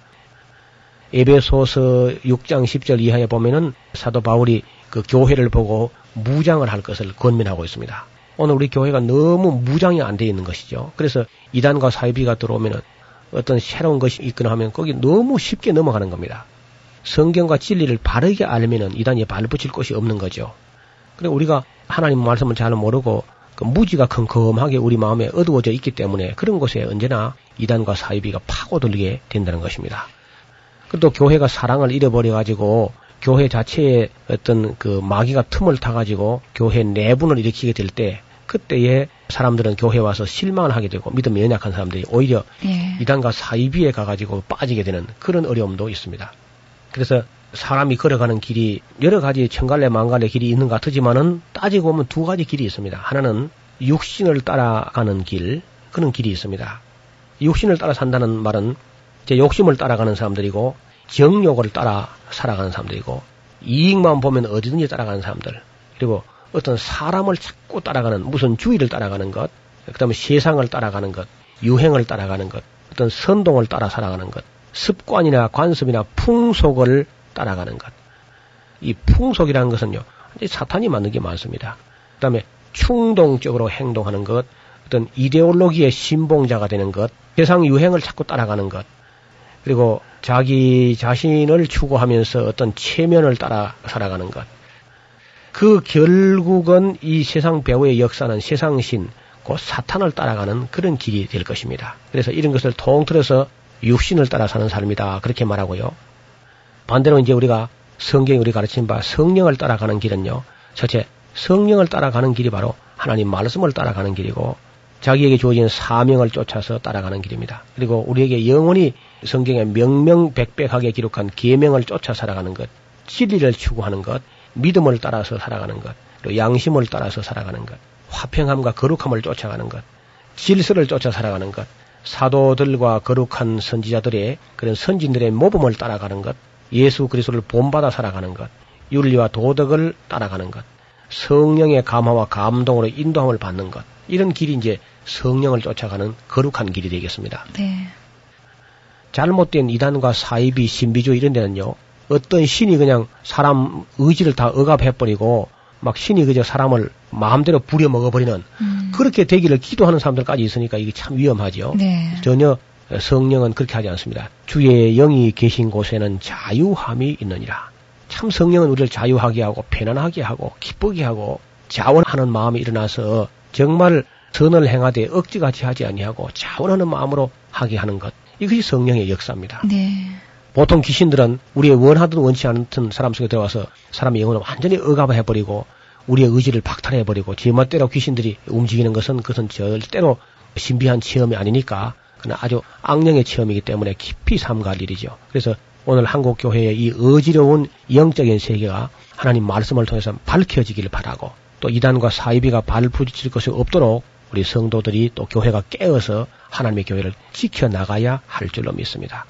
에베소서 6장 10절 이하에 보면은 사도 바울이 그 교회를 보고 무장을 할 것을 권면하고 있습니다. 오늘 우리 교회가 너무 무장이 안 돼 있는 것이죠. 그래서 이단과 사이비가 들어오면은 어떤 새로운 것이 있거나 하면 거기 너무 쉽게 넘어가는 겁니다. 성경과 진리를 바르게 알면은 이단에 발붙일 곳이 없는 거죠. 그래 우리가 하나님 말씀을 잘 모르고 그 무지가 컴컴하게 우리 마음에 어두워져 있기 때문에 그런 곳에 언제나 이단과 사이비가 파고들게 된다는 것입니다. 또 교회가 사랑을 잃어버려 가지고 교회 자체에 어떤 그 마귀가 틈을 타 가지고 교회 내분을 일으키게 될 때 그때에 사람들은 교회 와서 실망을 하게 되고 믿음이 연약한 사람들이 오히려 예. 이단과 사이비에 가가지고 빠지게 되는 그런 어려움도 있습니다. 그래서 사람이 걸어가는 길이 여러 가지 천갈래 만갈래 길이 있는 것 같지만은 따지고 보면 두 가지 길이 있습니다. 하나는 육신을 따라가는 길, 그런 길이 있습니다. 육신을 따라 산다는 말은 제 욕심을 따라가는 사람들이고 정욕을 따라 살아가는 사람들이고 이익만 보면 어디든지 따라가는 사람들 그리고 어떤 사람을 자꾸 따라가는 무슨 주의를 따라가는 것 그다음에 세상을 따라가는 것 유행을 따라가는 것 어떤 선동을 따라 살아가는 것 습관이나 관습이나 풍속을 따라가는 것 이 풍속이라는 것은요 사탄이 만든 게 많습니다 그다음에 충동적으로 행동하는 것 어떤 이데올로기의 신봉자가 되는 것 세상 유행을 자꾸 따라가는 것 그리고 자기 자신을 추구하면서 어떤 체면을 따라 살아가는 것. 그 결국은 이 세상 배후의 역사는 세상신, 곧 사탄을 따라가는 그런 길이 될 것입니다. 그래서 이런 것을 통틀어서 육신을 따라 사는 삶이다. 그렇게 말하고요. 반대로 이제 우리가 성경이 우리 가르친 바 성령을 따라가는 길은요. 첫째, 성령을 따라가는 길이 바로 하나님 말씀을 따라가는 길이고 자기에게 주어진 사명을 쫓아서 따라가는 길입니다. 그리고 우리에게 영원히 성경에 명명백백하게 기록한 계명을 쫓아 살아가는 것, 진리를 추구하는 것, 믿음을 따라서 살아가는 것, 또 양심을 따라서 살아가는 것, 화평함과 거룩함을 쫓아가는 것, 질서를 쫓아 살아가는 것, 사도들과 거룩한 선지자들의 그런 선진들의 모범을 따라가는 것, 예수 그리스도를 본받아 살아가는 것, 윤리와 도덕을 따라가는 것, 성령의 감화와 감동으로 인도함을 받는 것, 이런 길이 이제 성령을 쫓아가는 거룩한 길이 되겠습니다. 네. 잘못된 이단과 사이비, 신비주의 이런 데는요, 어떤 신이 그냥 사람 의지를 다 억압해버리고, 막 신이 그저 사람을 마음대로 부려먹어버리는, 음. 그렇게 되기를 기도하는 사람들까지 있으니까 이게 참 위험하죠. 네. 전혀 성령은 그렇게 하지 않습니다. 주의 영이 계신 곳에는 자유함이 있느니라. 참 성령은 우리를 자유하게 하고, 편안하게 하고, 기쁘게 하고, 자원하는 마음이 일어나서 정말 선을 행하되 억지같이 하지 아니하고 자원하는 마음으로 하게 하는 것. 이것이 성령의 역사입니다. 네. 보통 귀신들은 우리의 원하든 원치 않던 사람 속에 들어와서 사람의 영혼을 완전히 억압해버리고 우리의 의지를 박탈해버리고 제멋대로 귀신들이 움직이는 것은 그것은 절대로 신비한 체험이 아니니까 그는 아주 악령의 체험이기 때문에 깊이 삼가할 일이죠. 그래서 오늘 한국 교회의 이 어지러운 영적인 세계가 하나님 말씀을 통해서 밝혀지기를 바라고 또 이단과 사이비가 발 부딪힐 것이 없도록 우리 성도들이 또 교회가 깨어서 하나님의 교회를 지켜나가야 할 줄로 믿습니다.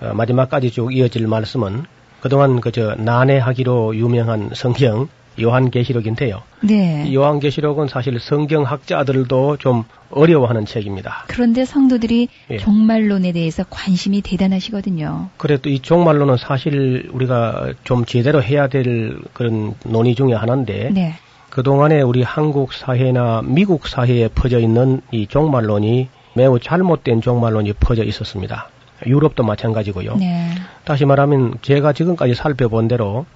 어, 마지막까지 쭉 이어질 말씀은 그동안 그저 난해하기로 유명한 성경 요한계시록인데요. 네. 이 요한계시록은 사실 성경학자들도 좀 어려워하는 책입니다. 그런데 성도들이 예. 종말론에 대해서 관심이 대단하시거든요. 그래도 이 종말론은 사실 우리가 좀 제대로 해야 될 그런 논의 중에 하나인데 네. 그동안에 우리 한국 사회나 미국 사회에 퍼져 있는 이 종말론이 매우 잘못된 종말론이 퍼져 있었습니다. 유럽도 마찬가지고요. 네. 다시 말하면 제가 지금까지 살펴본 대로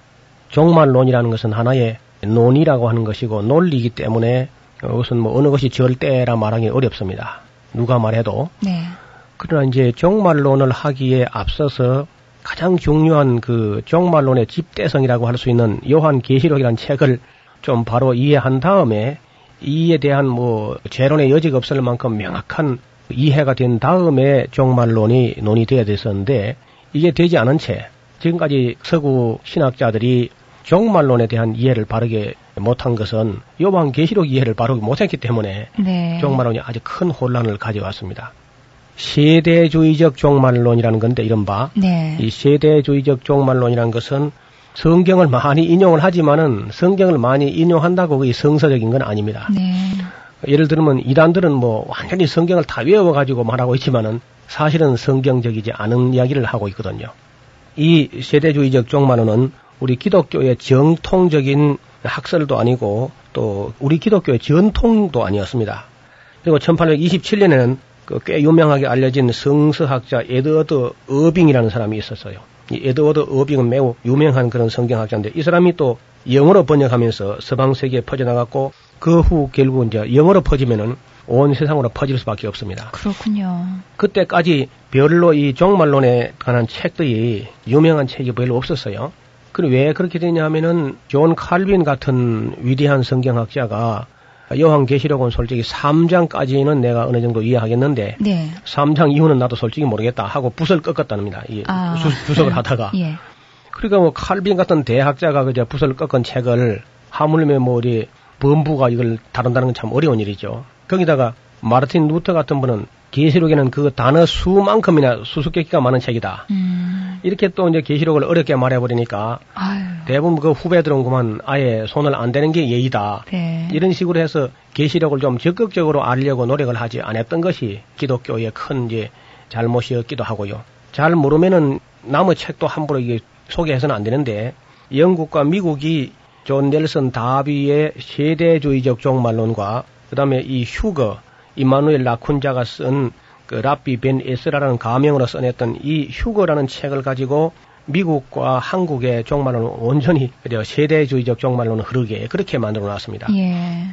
종말론이라는 것은 하나의 논이라고 하는 것이고 논리이기 때문에 그것은 뭐 어느 것이 절대라 말하기 어렵습니다. 누가 말해도 네. 그러나 이제 종말론을 하기에 앞서서 가장 중요한 그 종말론의 집대성이라고 할 수 있는 요한 계시록이라는 책을 좀 바로 이해한 다음에 이에 대한 뭐 재론의 여지가 없을 만큼 명확한 이해가 된 다음에 종말론이 논의되어야 됐었는데 이게 되지 않은 채 지금까지 서구 신학자들이 종말론에 대한 이해를 바르게 못한 것은 요한 계시록 이해를 바르게 못했기 때문에 네. 종말론이 아주 큰 혼란을 가져왔습니다. 세대주의적 종말론이라는 건데 이른바 네. 이 세대주의적 종말론이라는 것은 성경을 많이 인용을 하지만은 성경을 많이 인용한다고 그게 성서적인 건 아닙니다. 네. 예를 들면 이단들은 뭐 완전히 성경을 다 외워가지고 말하고 있지만은 사실은 성경적이지 않은 이야기를 하고 있거든요. 이 세대주의적 종말론은 우리 기독교의 정통적인 학설도 아니고 또 우리 기독교의 전통도 아니었습니다. 그리고 1827년에는 그 꽤 유명하게 알려진 성서학자 에드워드 어빙이라는 사람이 있었어요. 이 에드워드 어빙은 매우 유명한 그런 성경학자인데 이 사람이 또 영어로 번역하면서 서방 세계에 퍼져나갔고 그 후 결국 이제 영어로 퍼지면은 온 세상으로 퍼질 수밖에 없습니다. 그렇군요. 그때까지 별로 이 종말론에 관한 책들이 유명한 책이 별로 없었어요. 그럼 왜 그렇게 되냐 하면은 존 칼빈 같은 위대한 성경학자가 요한계시록은 솔직히 3장까지는 내가 어느 정도 이해하겠는데 네. 3장 이후는 나도 솔직히 모르겠다 하고 붓을 꺾었답니다. 이 아. 수- 주석을 하다가. 예. 그러니까 뭐 칼빈 같은 대학자가 그저 붓을 꺾은 책을 하물며 뭐 우리 범부가 이걸 다룬다는 건 참 어려운 일이죠. 거기다가 마르틴 루터 같은 분은 계시록에는 그 단어 수만큼이나 수수께끼가 많은 책이다. 음. 이렇게 또 이제 계시록을 어렵게 말해버리니까 아유. 대부분 그 후배들은 그만 아예 손을 안 대는 게 예의다. 네. 이런 식으로 해서 계시록을 좀 적극적으로 알려고 노력을 하지 않았던 것이 기독교의 큰 이제 잘못이었기도 하고요. 잘 모르면은 남의 책도 함부로 이게 소개해서는 안 되는데 영국과 미국이 존 넬슨 다비의 세대주의적 종말론과 그다음에 이 휴거 이마누엘 라쿤자가 쓴 그 라비 벤 에스라라는 가명으로 써냈던 이 휴거라는 책을 가지고 미국과 한국의 종말론을 온전히 세대주의적 종말론을 흐르게 그렇게 만들어 놨습니다. 예.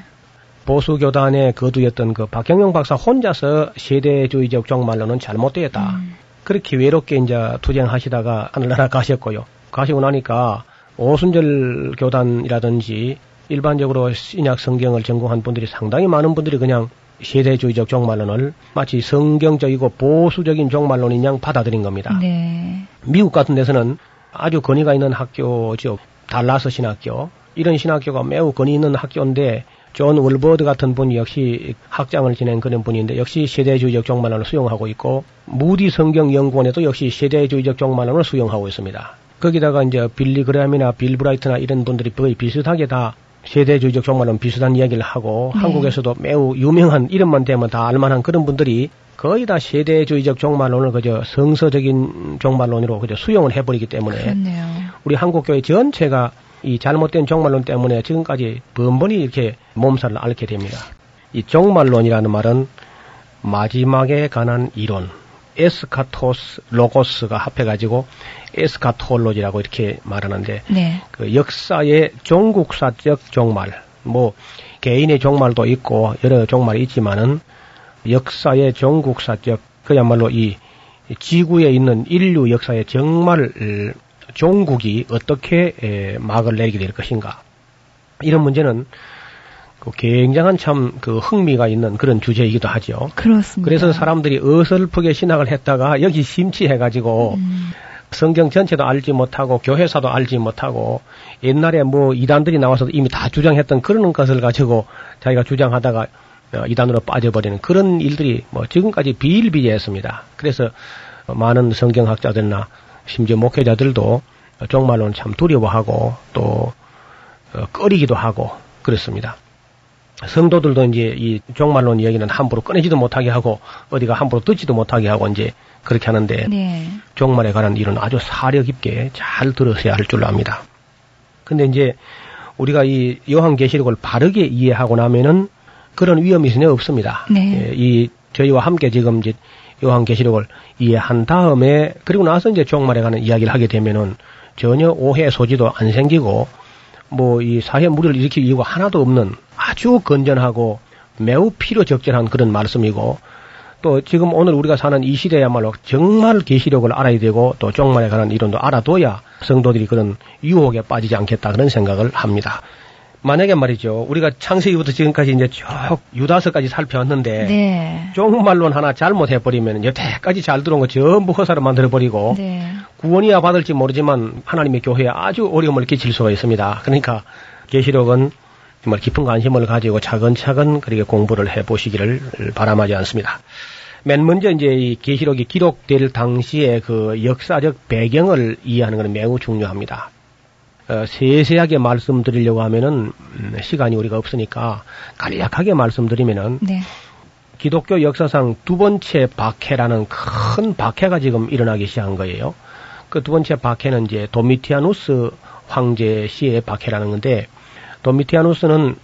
보수 교단의 거두였던 그 박경영 박사 혼자서 세대주의적 종말론은 잘못되었다. 음. 그렇게 외롭게 이제 투쟁하시다가 하늘나라 가셨고요. 가시고 나니까 오순절 교단이라든지 일반적으로 신약 성경을 전공한 분들이 상당히 많은 분들이 그냥 세대주의적 종말론을 마치 성경적이고 보수적인 종말론인 양 받아들인 겁니다. 네. 미국 같은 데서는 아주 권위가 있는 학교죠. 달라스 신학교. 이런 신학교가 매우 권위 있는 학교인데 존 월버드 같은 분이 역시 학장을 지낸 그런 분인데 역시 세대주의적 종말론을 수용하고 있고 무디 성경 연구원에도 역시 세대주의적 종말론을 수용하고 있습니다. 거기다가 이제 빌리 그램이나 빌 브라이트나 이런 분들이 거의 비슷하게 다 세대주의적 종말론 비슷한 이야기를 하고 네. 한국에서도 매우 유명한 이름만 되면 다 알만한 그런 분들이 거의 다 세대주의적 종말론을 그저 성서적인 종말론으로 그저 수용을 해버리기 때문에 그렇네요. 우리 한국 교회 전체가 이 잘못된 종말론 때문에 지금까지 번번이 이렇게 몸살을 앓게 됩니다. 이 종말론이라는 말은 마지막에 관한 이론, 에스카토스 로고스가 합해가지고 에스카톨로지라고 이렇게 말하는데 네. 그 역사의 종국사적 종말, 뭐 개인의 종말도 있고 여러 종말이 있지만은 역사의 종국사적 그야말로 이 지구에 있는 인류 역사의 정말 종국이 어떻게 에, 막을 내리게 될 것인가 이런 문제는 그 굉장한 참 그 흥미가 있는 그런 주제이기도 하죠. 그렇습니다. 그래서 사람들이 어설프게 신학을 했다가 여기 심취해가지고 음. 성경 전체도 알지 못하고 교회사도 알지 못하고 옛날에 뭐 이단들이 나와서 이미 다 주장했던 그런 것을 가지고 자기가 주장하다가 어, 이단으로 빠져버리는 그런 일들이 뭐 지금까지 비일비재했습니다. 그래서 많은 성경학자들이나 심지어 목회자들도 정말로는 참 두려워하고 또 어, 꺼리기도 하고 그렇습니다. 성도들도 이제 이 종말론 이야기는 함부로 꺼내지도 못하게 하고 어디가 함부로 듣지도 못하게 하고 이제 그렇게 하는데 네. 종말에 관한 일은 아주 사려 깊게 잘 들으셔야 할 줄로 압니다. 근데 이제 우리가 이 요한계시록을 바르게 이해하고 나면은 그런 위험이 전혀 없습니다. 네. 예, 이 저희와 함께 지금 이제 요한계시록을 이해한 다음에 그리고 나서 이제 종말에 관한 이야기를 하게 되면은 전혀 오해 소지도 안 생기고 뭐 이 사회 무리를 일으킬 이유가 하나도 없는 아주 건전하고 매우 필요 적절한 그런 말씀이고 또 지금 오늘 우리가 사는 이 시대야말로 정말 계시록을 알아야 되고 또 종말에 관한 이론도 알아둬야 성도들이 그런 유혹에 빠지지 않겠다 그런 생각을 합니다. 만약에 말이죠. 우리가 창세기부터 지금까지 이제 쭉 유다서까지 살펴왔는데 네. 종말론 하나 잘못해버리면 여태까지 잘 들어온 거 전부 허사로 만들어버리고 네. 구원이야 받을지 모르지만 하나님의 교회에 아주 어려움을 끼칠 수가 있습니다. 그러니까 계시록은 정말 깊은 관심을 가지고 차근차근 그렇게 공부를 해 보시기를 바람하지 않습니다. 맨 먼저 이제 이 계시록이 기록될 당시의 그 역사적 배경을 이해하는 것은 매우 중요합니다. 어, 세세하게 말씀드리려고 하면은 음, 시간이 우리가 없으니까 간략하게 말씀드리면은 네. 기독교 역사상 두 번째 박해라는 큰 박해가 지금 일어나기 시작한 거예요. 그 두 번째 박해는 이제 도미티아누스 황제 시의 박해라는 건데 도미티아누스는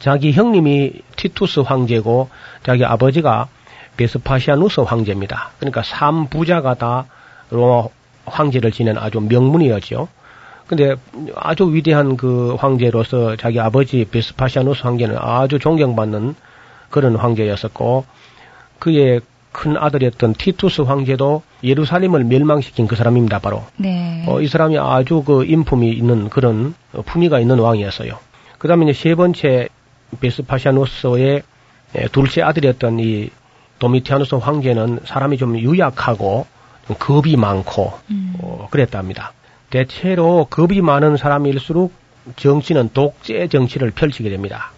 자기 형님이 티투스 황제고 자기 아버지가 베스파시아누스 황제입니다. 그러니까 삼부자가 다 로마 황제를 지낸 아주 명문이었죠. 근데 아주 위대한 그 황제로서 자기 아버지 베스파시아누스 황제는 아주 존경받는 그런 황제였었고 그의 큰 아들이었던 티투스 황제도 예루살렘을 멸망시킨 그 사람입니다. 바로 네. 어, 이 사람이 아주 그 인품이 있는 그런 어, 품위가 있는 왕이었어요. 그 다음에 이제 세 번째 베스파시아누스의 에, 둘째 아들이었던 이 도미티아누스 황제는 사람이 좀 유약하고 좀 겁이 많고 음. 어, 그랬답니다. 대체로 겁이 많은 사람일수록 정치는 독재 정치를 펼치게 됩니다.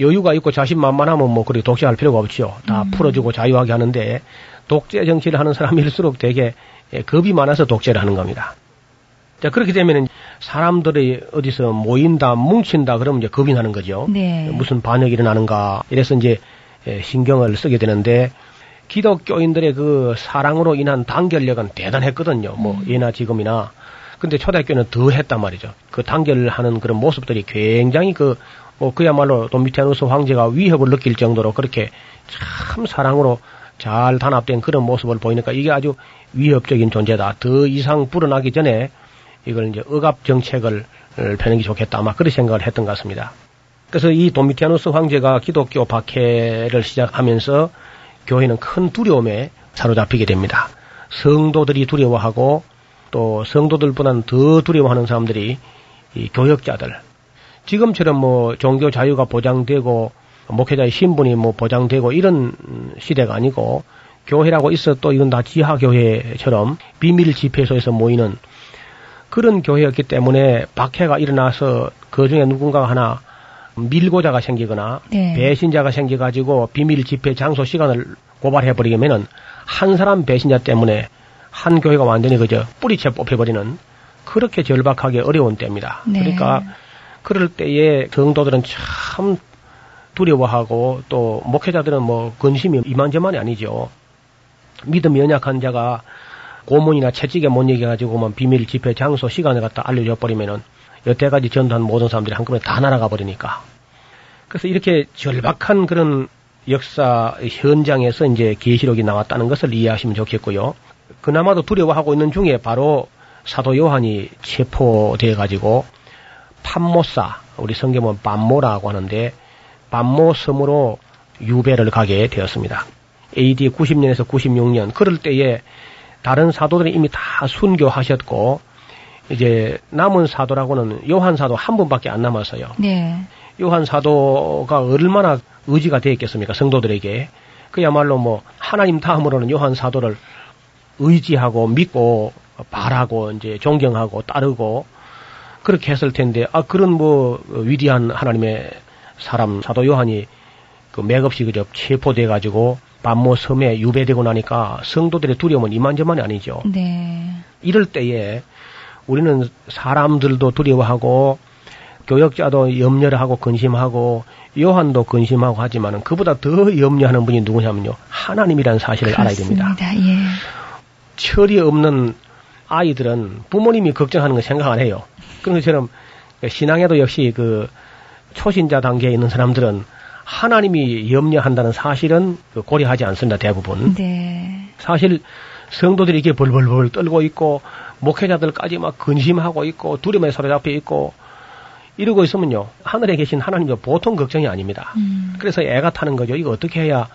여유가 있고 자신만만하면 뭐 그렇게 독재할 필요가 없지요. 다 음. 풀어주고 자유하게 하는데 독재 정치를 하는 사람일수록 되게 예, 겁이 많아서 독재를 하는 겁니다. 자 그렇게 되면은 사람들이 어디서 모인다, 뭉친다 그러면 이제 겁이 나는 거죠. 네. 무슨 반역이 일어나는가 이래서 이제 예, 신경을 쓰게 되는데 기독교인들의 그 사랑으로 인한 단결력은 대단했거든요. 뭐 예나 지금이나. 근데 초대교회는 더 했단 말이죠. 그 단결하는 그런 모습들이 굉장히 그, 뭐 그야말로 도미티아누스 황제가 위협을 느낄 정도로 그렇게 참 사랑으로 잘 단합된 그런 모습을 보이니까 이게 아주 위협적인 존재다. 더 이상 불어나기 전에 이걸 이제 억압 정책을 펴는 게 좋겠다. 아마 그런 생각을 했던 것 같습니다. 그래서 이 도미티아누스 황제가 기독교 박해를 시작하면서 교회는 큰 두려움에 사로잡히게 됩니다. 성도들이 두려워하고 또 성도들보다는 더 두려워하는 사람들이 이 교역자들. 지금처럼 뭐 종교 자유가 보장되고 목회자의 신분이 뭐 보장되고 이런 시대가 아니고 교회라고 있어 또 이건 다 지하 교회처럼 비밀 집회소에서 모이는 그런 교회였기 때문에 박해가 일어나서 그 중에 누군가가 하나 밀고자가 생기거나 네. 배신자가 생겨가지고 비밀 집회 장소 시간을 고발해버리면은 한 사람 배신자 때문에 한 교회가 완전히 그저 뿌리채 뽑혀버리는 그렇게 절박하게 어려운 때입니다. 네. 그러니까 그럴 때에 성도들은 참 두려워하고 또 목회자들은 뭐 근심이 이만저만이 아니죠. 믿음이 연약한 자가 고문이나 채찍에 못 이겨가지고만 비밀 집회 장소 시간을 갖다 알려줘 버리면은 여태까지 전도한 모든 사람들이 한꺼번에 다 날아가 버리니까. 그래서 이렇게 절박한 그런 역사 현장에서 이제 계시록이 나왔다는 것을 이해하시면 좋겠고요. 그나마도 두려워하고 있는 중에 바로 사도 요한이 체포돼 가지고 판모사 우리 성경은 반모라고 하는데 반모 섬으로 유배를 가게 되었습니다. AD 90년에서 96년 그럴 때에 다른 사도들이 이미 다 순교하셨고 이제 남은 사도라고는 요한 사도 한 분밖에 안 남았어요. 네. 요한 사도가 얼마나 의지가 되었겠습니까 성도들에게 그야말로 뭐 하나님 다음으로는 요한 사도를 의지하고 믿고 바라고 이제 존경하고 따르고 그렇게 했을 텐데 아 그런 뭐 위대한 하나님의 사람 사도 요한이 그 맥없이 그저 체포돼 가지고 반모 섬에 유배되고 나니까 성도들의 두려움은 이만저만이 아니죠. 네. 이럴 때에 우리는 사람들도 두려워하고 교역자도 염려를 하고 근심하고 요한도 근심하고 하지만은 그보다 더 염려하는 분이 누구냐면요 하나님이라는 사실을 알아야 됩니다. 그렇습니다. 예. 철이 없는 아이들은 부모님이 걱정하는 거 생각 안 해요. 그런 것처럼 신앙에도 역시 그 초신자 단계에 있는 사람들은 하나님이 염려한다는 사실은 그 고려하지 않습니다. 대부분. 네. 사실 성도들이 이렇게 벌벌벌 떨고 있고 목회자들까지 막 근심하고 있고 두려움에 사로잡혀 있고 이러고 있으면요 하늘에 계신 하나님도 보통 걱정이 아닙니다. 음. 그래서 애가 타는 거죠. 이거 어떻게 해야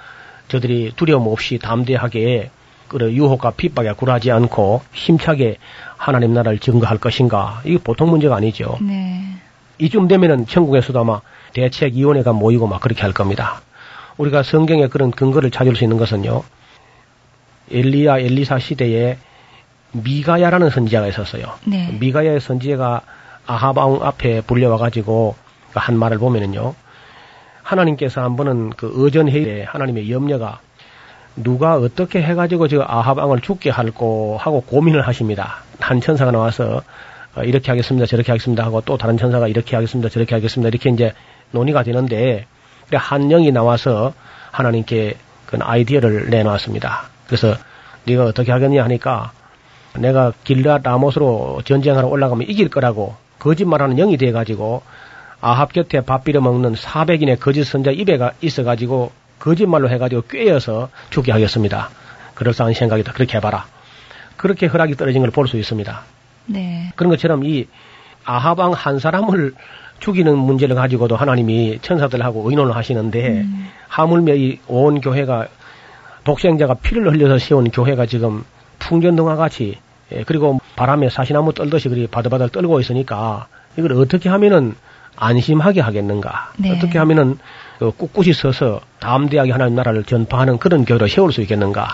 저들이 두려움 없이 담대하게 그 유혹과 핍박에 굴하지 않고 힘차게 하나님 나라를 증거할 것인가? 이게 보통 문제가 아니죠. 네. 이쯤 되면은 천국에서도 아마 대책위원회가 모이고 막 그렇게 할 겁니다. 우리가 성경에 그런 근거를 찾을 수 있는 것은요. 엘리야 엘리사 시대에 미가야라는 선지자가 있었어요. 네. 미가야의 선지자가 아하방 앞에 불려와 가지고 한 말을 보면은요. 하나님께서 한 번은 그 의전회의에 하나님의 염려가 누가 어떻게 해가지고 저 아하방을 죽게 할고 하고 고민을 하십니다. 한 천사가 나와서 어, 이렇게 하겠습니다, 저렇게 하겠습니다 하고 또 다른 천사가 이렇게 하겠습니다, 저렇게 하겠습니다 이렇게 이제 논의가 되는데 한 영이 나와서 하나님께 그 아이디어를 내놓았습니다. 그래서 네가 어떻게 하겠냐 하니까 내가 길라 라못으로 전쟁하러 올라가면 이길 거라고 거짓말하는 영이 돼가지고 아합 곁에 밥 빌어 먹는 400인의 거짓 선자 입에 가 있어가지고 거짓말로 해가지고 꿰어서 죽게 하겠습니다. 그럴싸한 생각이다. 그렇게 해봐라. 그렇게 허락이 떨어진 걸 볼 수 있습니다. 네. 그런 것처럼 이 아하방 한 사람을 죽이는 문제를 가지고도 하나님이 천사들하고 의논을 하시는데 음. 하물며 이 온 교회가 독생자가 피를 흘려서 세운 교회가 지금 풍전등화 같이 예, 그리고 바람에 사시나무 떨듯이 그리 바들바들 떨고 있으니까 이걸 어떻게 하면은 안심하게 하겠는가? 네. 어떻게 하면은 그 꿋꿋이 서서 담대하게 하나님 나라를 전파하는 그런 교회로 세울 수 있겠는가?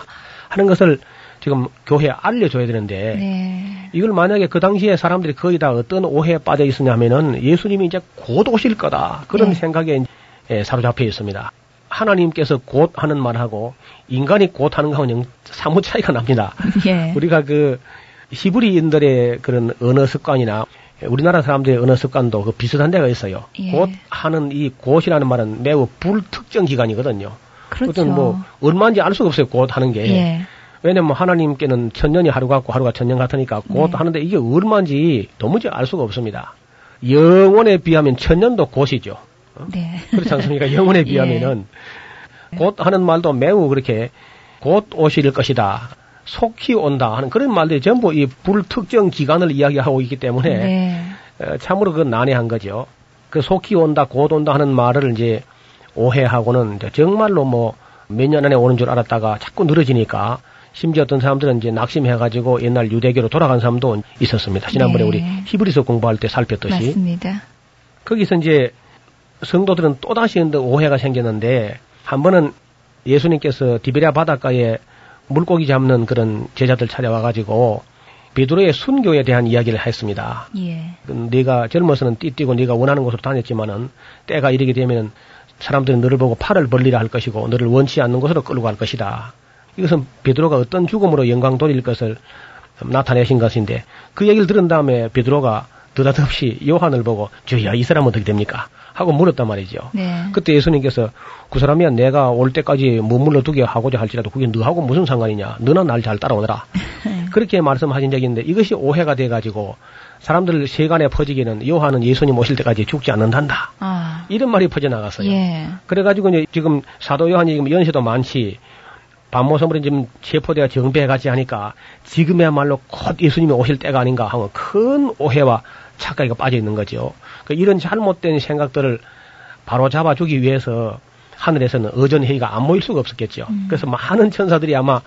하는 것을 지금 교회에 알려줘야 되는데 네. 이걸 만약에 그 당시에 사람들이 거의 다 어떤 오해에 빠져 있었냐 하면은 예수님이 이제 곧 오실 거다. 그런 네. 생각에 예, 사로잡혀 있습니다. 하나님께서 곧 하는 말하고 인간이 곧 하는 거하고는 사뭇 차이가 납니다. [laughs] 예. 우리가 그 히브리인들의 그런 언어 습관이나 우리나라 사람들의 언어 습관도 그 비슷한 데가 있어요. 예. 곧 하는 이 곧이라는 말은 매우 불특정 기간이거든요. 그렇죠. 뭐 얼마인지 알 수가 없어요. 곧 하는 게. 예. 왜냐면 하나님께는 천년이 하루 같고 하루가 천년 같으니까 곧 네. 하는데 이게 얼마인지 도무지 알 수가 없습니다. 영원에 비하면 천년도 곧이죠. 네. 그렇지 않습니까? 영원에 [laughs] 예. 비하면은 곧 하는 말도 매우 그렇게 곧 오실 것이다. 속히 온다 하는 그런 말들이 전부 이 불특정 기간을 이야기하고 있기 때문에 네. 어, 참으로 그건 난해한 거죠. 그 속히 온다, 곧 온다 하는 말을 이제 오해하고는 정말로 뭐 몇 년 안에 오는 줄 알았다가 자꾸 늘어지니까 심지어 어떤 사람들은 이제 낙심해가지고 옛날 유대교로 돌아간 사람도 있었습니다. 지난번에 네. 우리 히브리서 공부할 때 살폈듯이 맞습니다. 거기서 이제 성도들은 또다시 오해가 생겼는데 한 번은 예수님께서 디베리아 바닷가에 물고기 잡는 그런 제자들 찾아와가지고 베드로의 순교에 대한 이야기를 했습니다. 예. 그 네가 젊어서는 띠뛰고 네가 원하는 곳으로 다녔지만은 때가 이르게 되면 사람들은 너를 보고 팔을 벌리라 할 것이고 너를 원치 않는 곳으로 끌고 갈 것이다. 이것은 베드로가 어떤 죽음으로 영광 돌릴 것을 나타내신 것인데 그 얘기를 들은 다음에 베드로가 느닷없이 요한을 보고 저야 이 사람은 어떻게 됩니까? 하고 물었단 말이죠. 네. 그때 예수님께서 그 사람이야 내가 올 때까지 머물러 두게 하고자 할지라도 그게 너하고 무슨 상관이냐? 너나 날 잘 따라오너라. [laughs] 그렇게 말씀하신 적이 있는데 이것이 오해가 돼가지고 사람들 세간에 퍼지기는 요한은 예수님 오실 때까지 죽지 않는단다. 아. 이런 말이 퍼져나갔어요. 예. 그래가지고 이제 지금 사도 요한이 지금 연세도 많지 반모섬으로 지금 체포되어 정배해가지 하니까 지금이야말로 곧 예수님이 오실 때가 아닌가 하고 큰 오해와 착각이 빠져 있는 거죠. 그 이런 잘못된 생각들을 바로 잡아주기 위해서 하늘에서는 의전회의가 안 모일 수가 없었겠죠. 음. 그래서 많은 천사들이 아마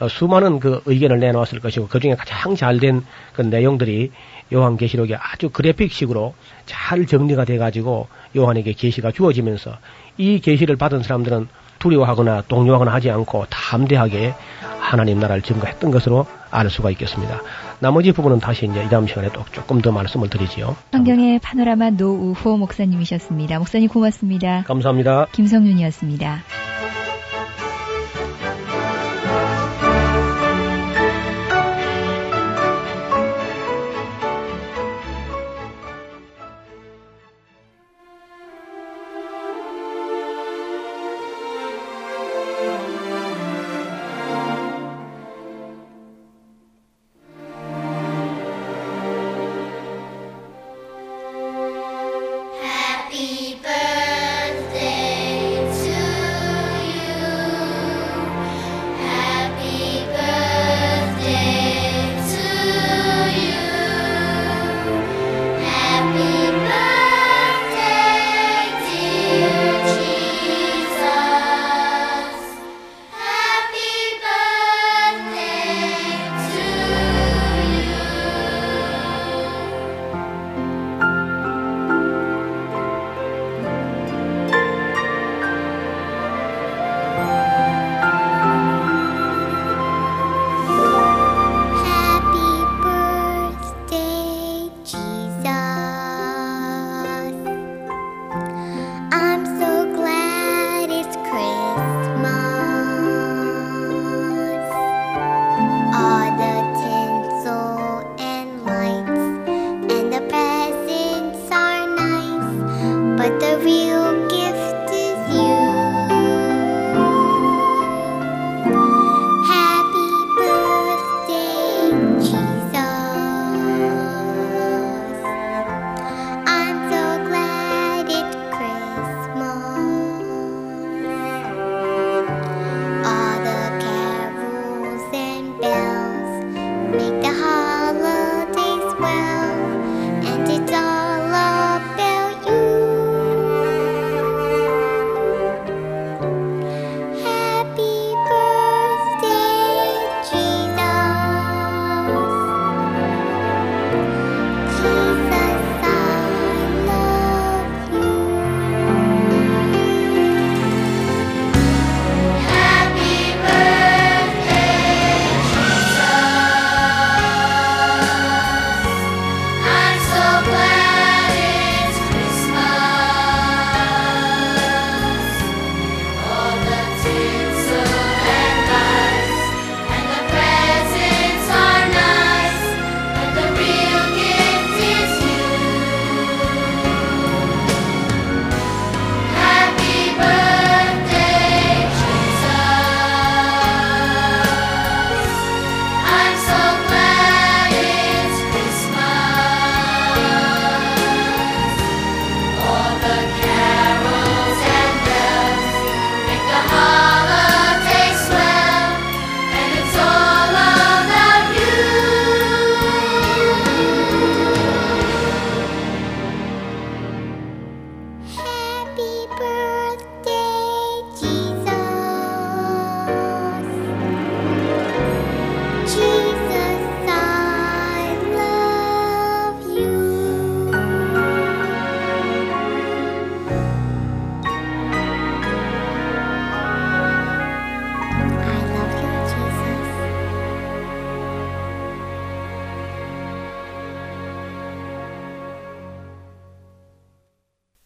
어, 수많은 그 의견을 내놓았을 것이고 그 중에 가장 잘 된 그 내용들이 요한계시록에 아주 그래픽식으로 잘 정리가 돼가지고 요한에게 계시가 주어지면서 이 계시를 받은 사람들은 두려워하거나 동요하거나 하지 않고 담대하게 하나님 나라를 증거했던 것으로 알 수가 있겠습니다. 나머지 부분은 다시 이제 이 다음 시간에 또 조금 더 말씀을 드리지요. 성경의 파노라마 노우호 목사님이셨습니다. 목사님 고맙습니다. 감사합니다. 김성윤이었습니다.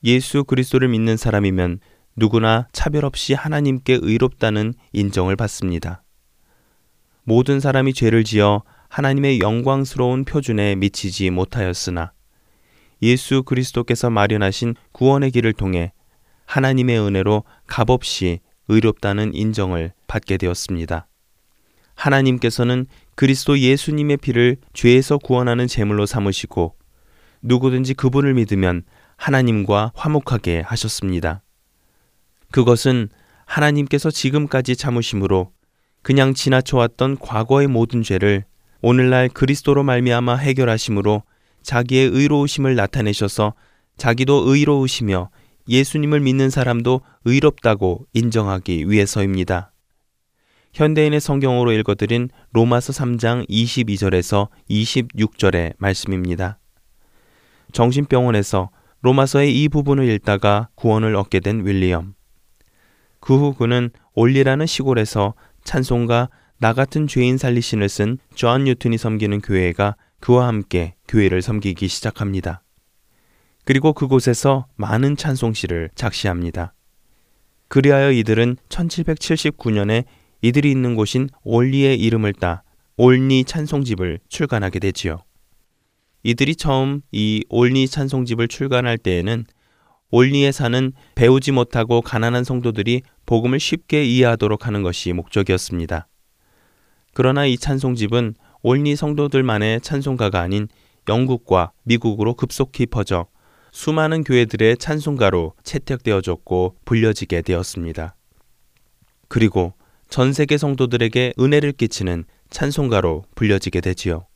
예수 그리스도를 믿는 사람이면 누구나 차별 없이 하나님께 의롭다는 인정을 받습니다. 모든 사람이 죄를 지어 하나님의 영광스러운 표준에 미치지 못하였으나 예수 그리스도께서 마련하신 구원의 길을 통해 하나님의 은혜로 값없이 의롭다는 인정을 받게 되었습니다. 하나님께서는 그리스도 예수님의 피를 죄에서 구원하는 제물로 삼으시고 누구든지 그분을 믿으면 하나님과 화목하게 하셨습니다. 그것은 하나님께서 지금까지 참으심으로 그냥 지나쳐왔던 과거의 모든 죄를 오늘날 그리스도로 말미암아 해결하심으로 자기의 의로우심을 나타내셔서 자기도 의로우시며 예수님을 믿는 사람도 의롭다고 인정하기 위해서입니다. 현대인의 성경으로 읽어드린 로마서 3장 22절에서 26절의 말씀입니다. 정신병원에서 로마서의 이 부분을 읽다가 구원을 얻게 된 윌리엄. 그 후 그는 올리라는 시골에서 찬송가 나 같은 죄인 살리신을 쓴 존 뉴튼이 섬기는 교회가 그와 함께 교회를 섬기기 시작합니다. 그리고 그곳에서 많은 찬송시를 작시합니다. 그리하여 이들은 1779년에 이들이 있는 곳인 올리의 이름을 따 올니 찬송집을 출간하게 되지요. 이들이 처음 이 올니 찬송집을 출간할 때에는 올니에 사는 배우지 못하고 가난한 성도들이 복음을 쉽게 이해하도록 하는 것이 목적이었습니다. 그러나 이 찬송집은 올니 성도들만의 찬송가가 아닌 영국과 미국으로 급속히 퍼져 수많은 교회들의 찬송가로 채택되어졌고 불려지게 되었습니다. 그리고 전 세계 성도들에게 은혜를 끼치는 찬송가로 불려지게 되지요.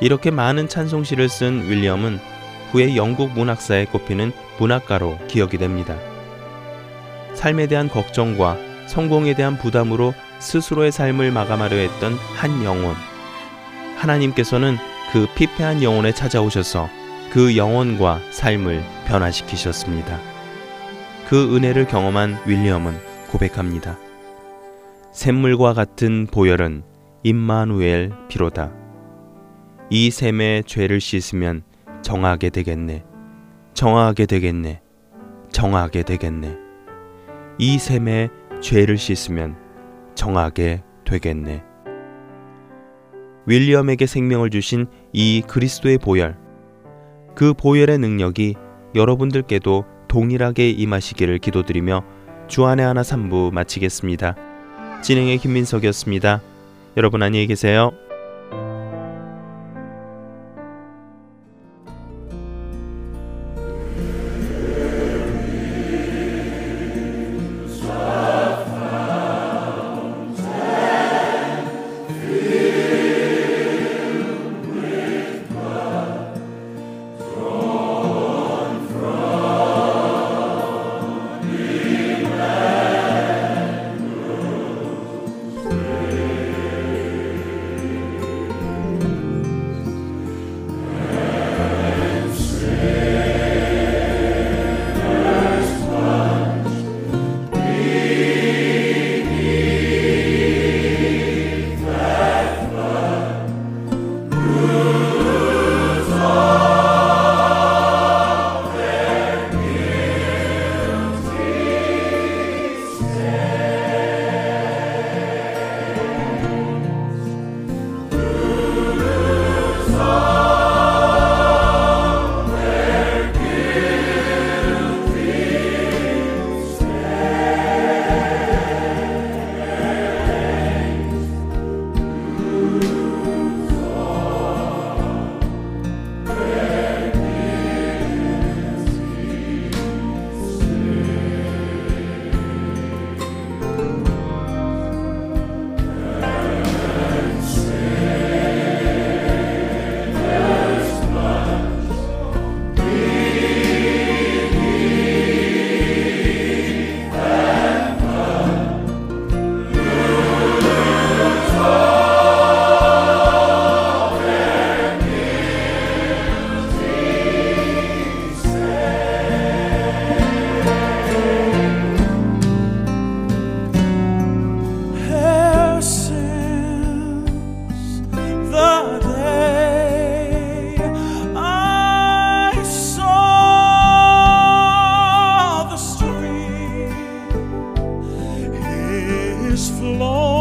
이렇게 많은 찬송시를 쓴 윌리엄은 후에 영국 문학사에 꼽히는 문학가로 기억이 됩니다. 삶에 대한 걱정과 성공에 대한 부담으로 스스로의 삶을 마감하려 했던 한 영혼. 하나님께서는 그 피폐한 영혼에 찾아오셔서 그 영혼과 삶을 변화시키셨습니다. 그 은혜를 경험한 윌리엄은 고백합니다. 샘물과 같은 보혈은 임마누엘 피로다. 이 샘의 죄를 씻으면 정하게 되겠네. 정하게 되겠네. 정하게 되겠네. 이 샘의 죄를 씻으면 정하게 되겠네. 윌리엄에게 생명을 주신 이 그리스도의 보혈. 그 보혈의 능력이 여러분들께도 동일하게 임하시기를 기도드리며 주안의 하나 3부 마치겠습니다. 진행의 김민석이었습니다. 여러분 안녕히 계세요. is.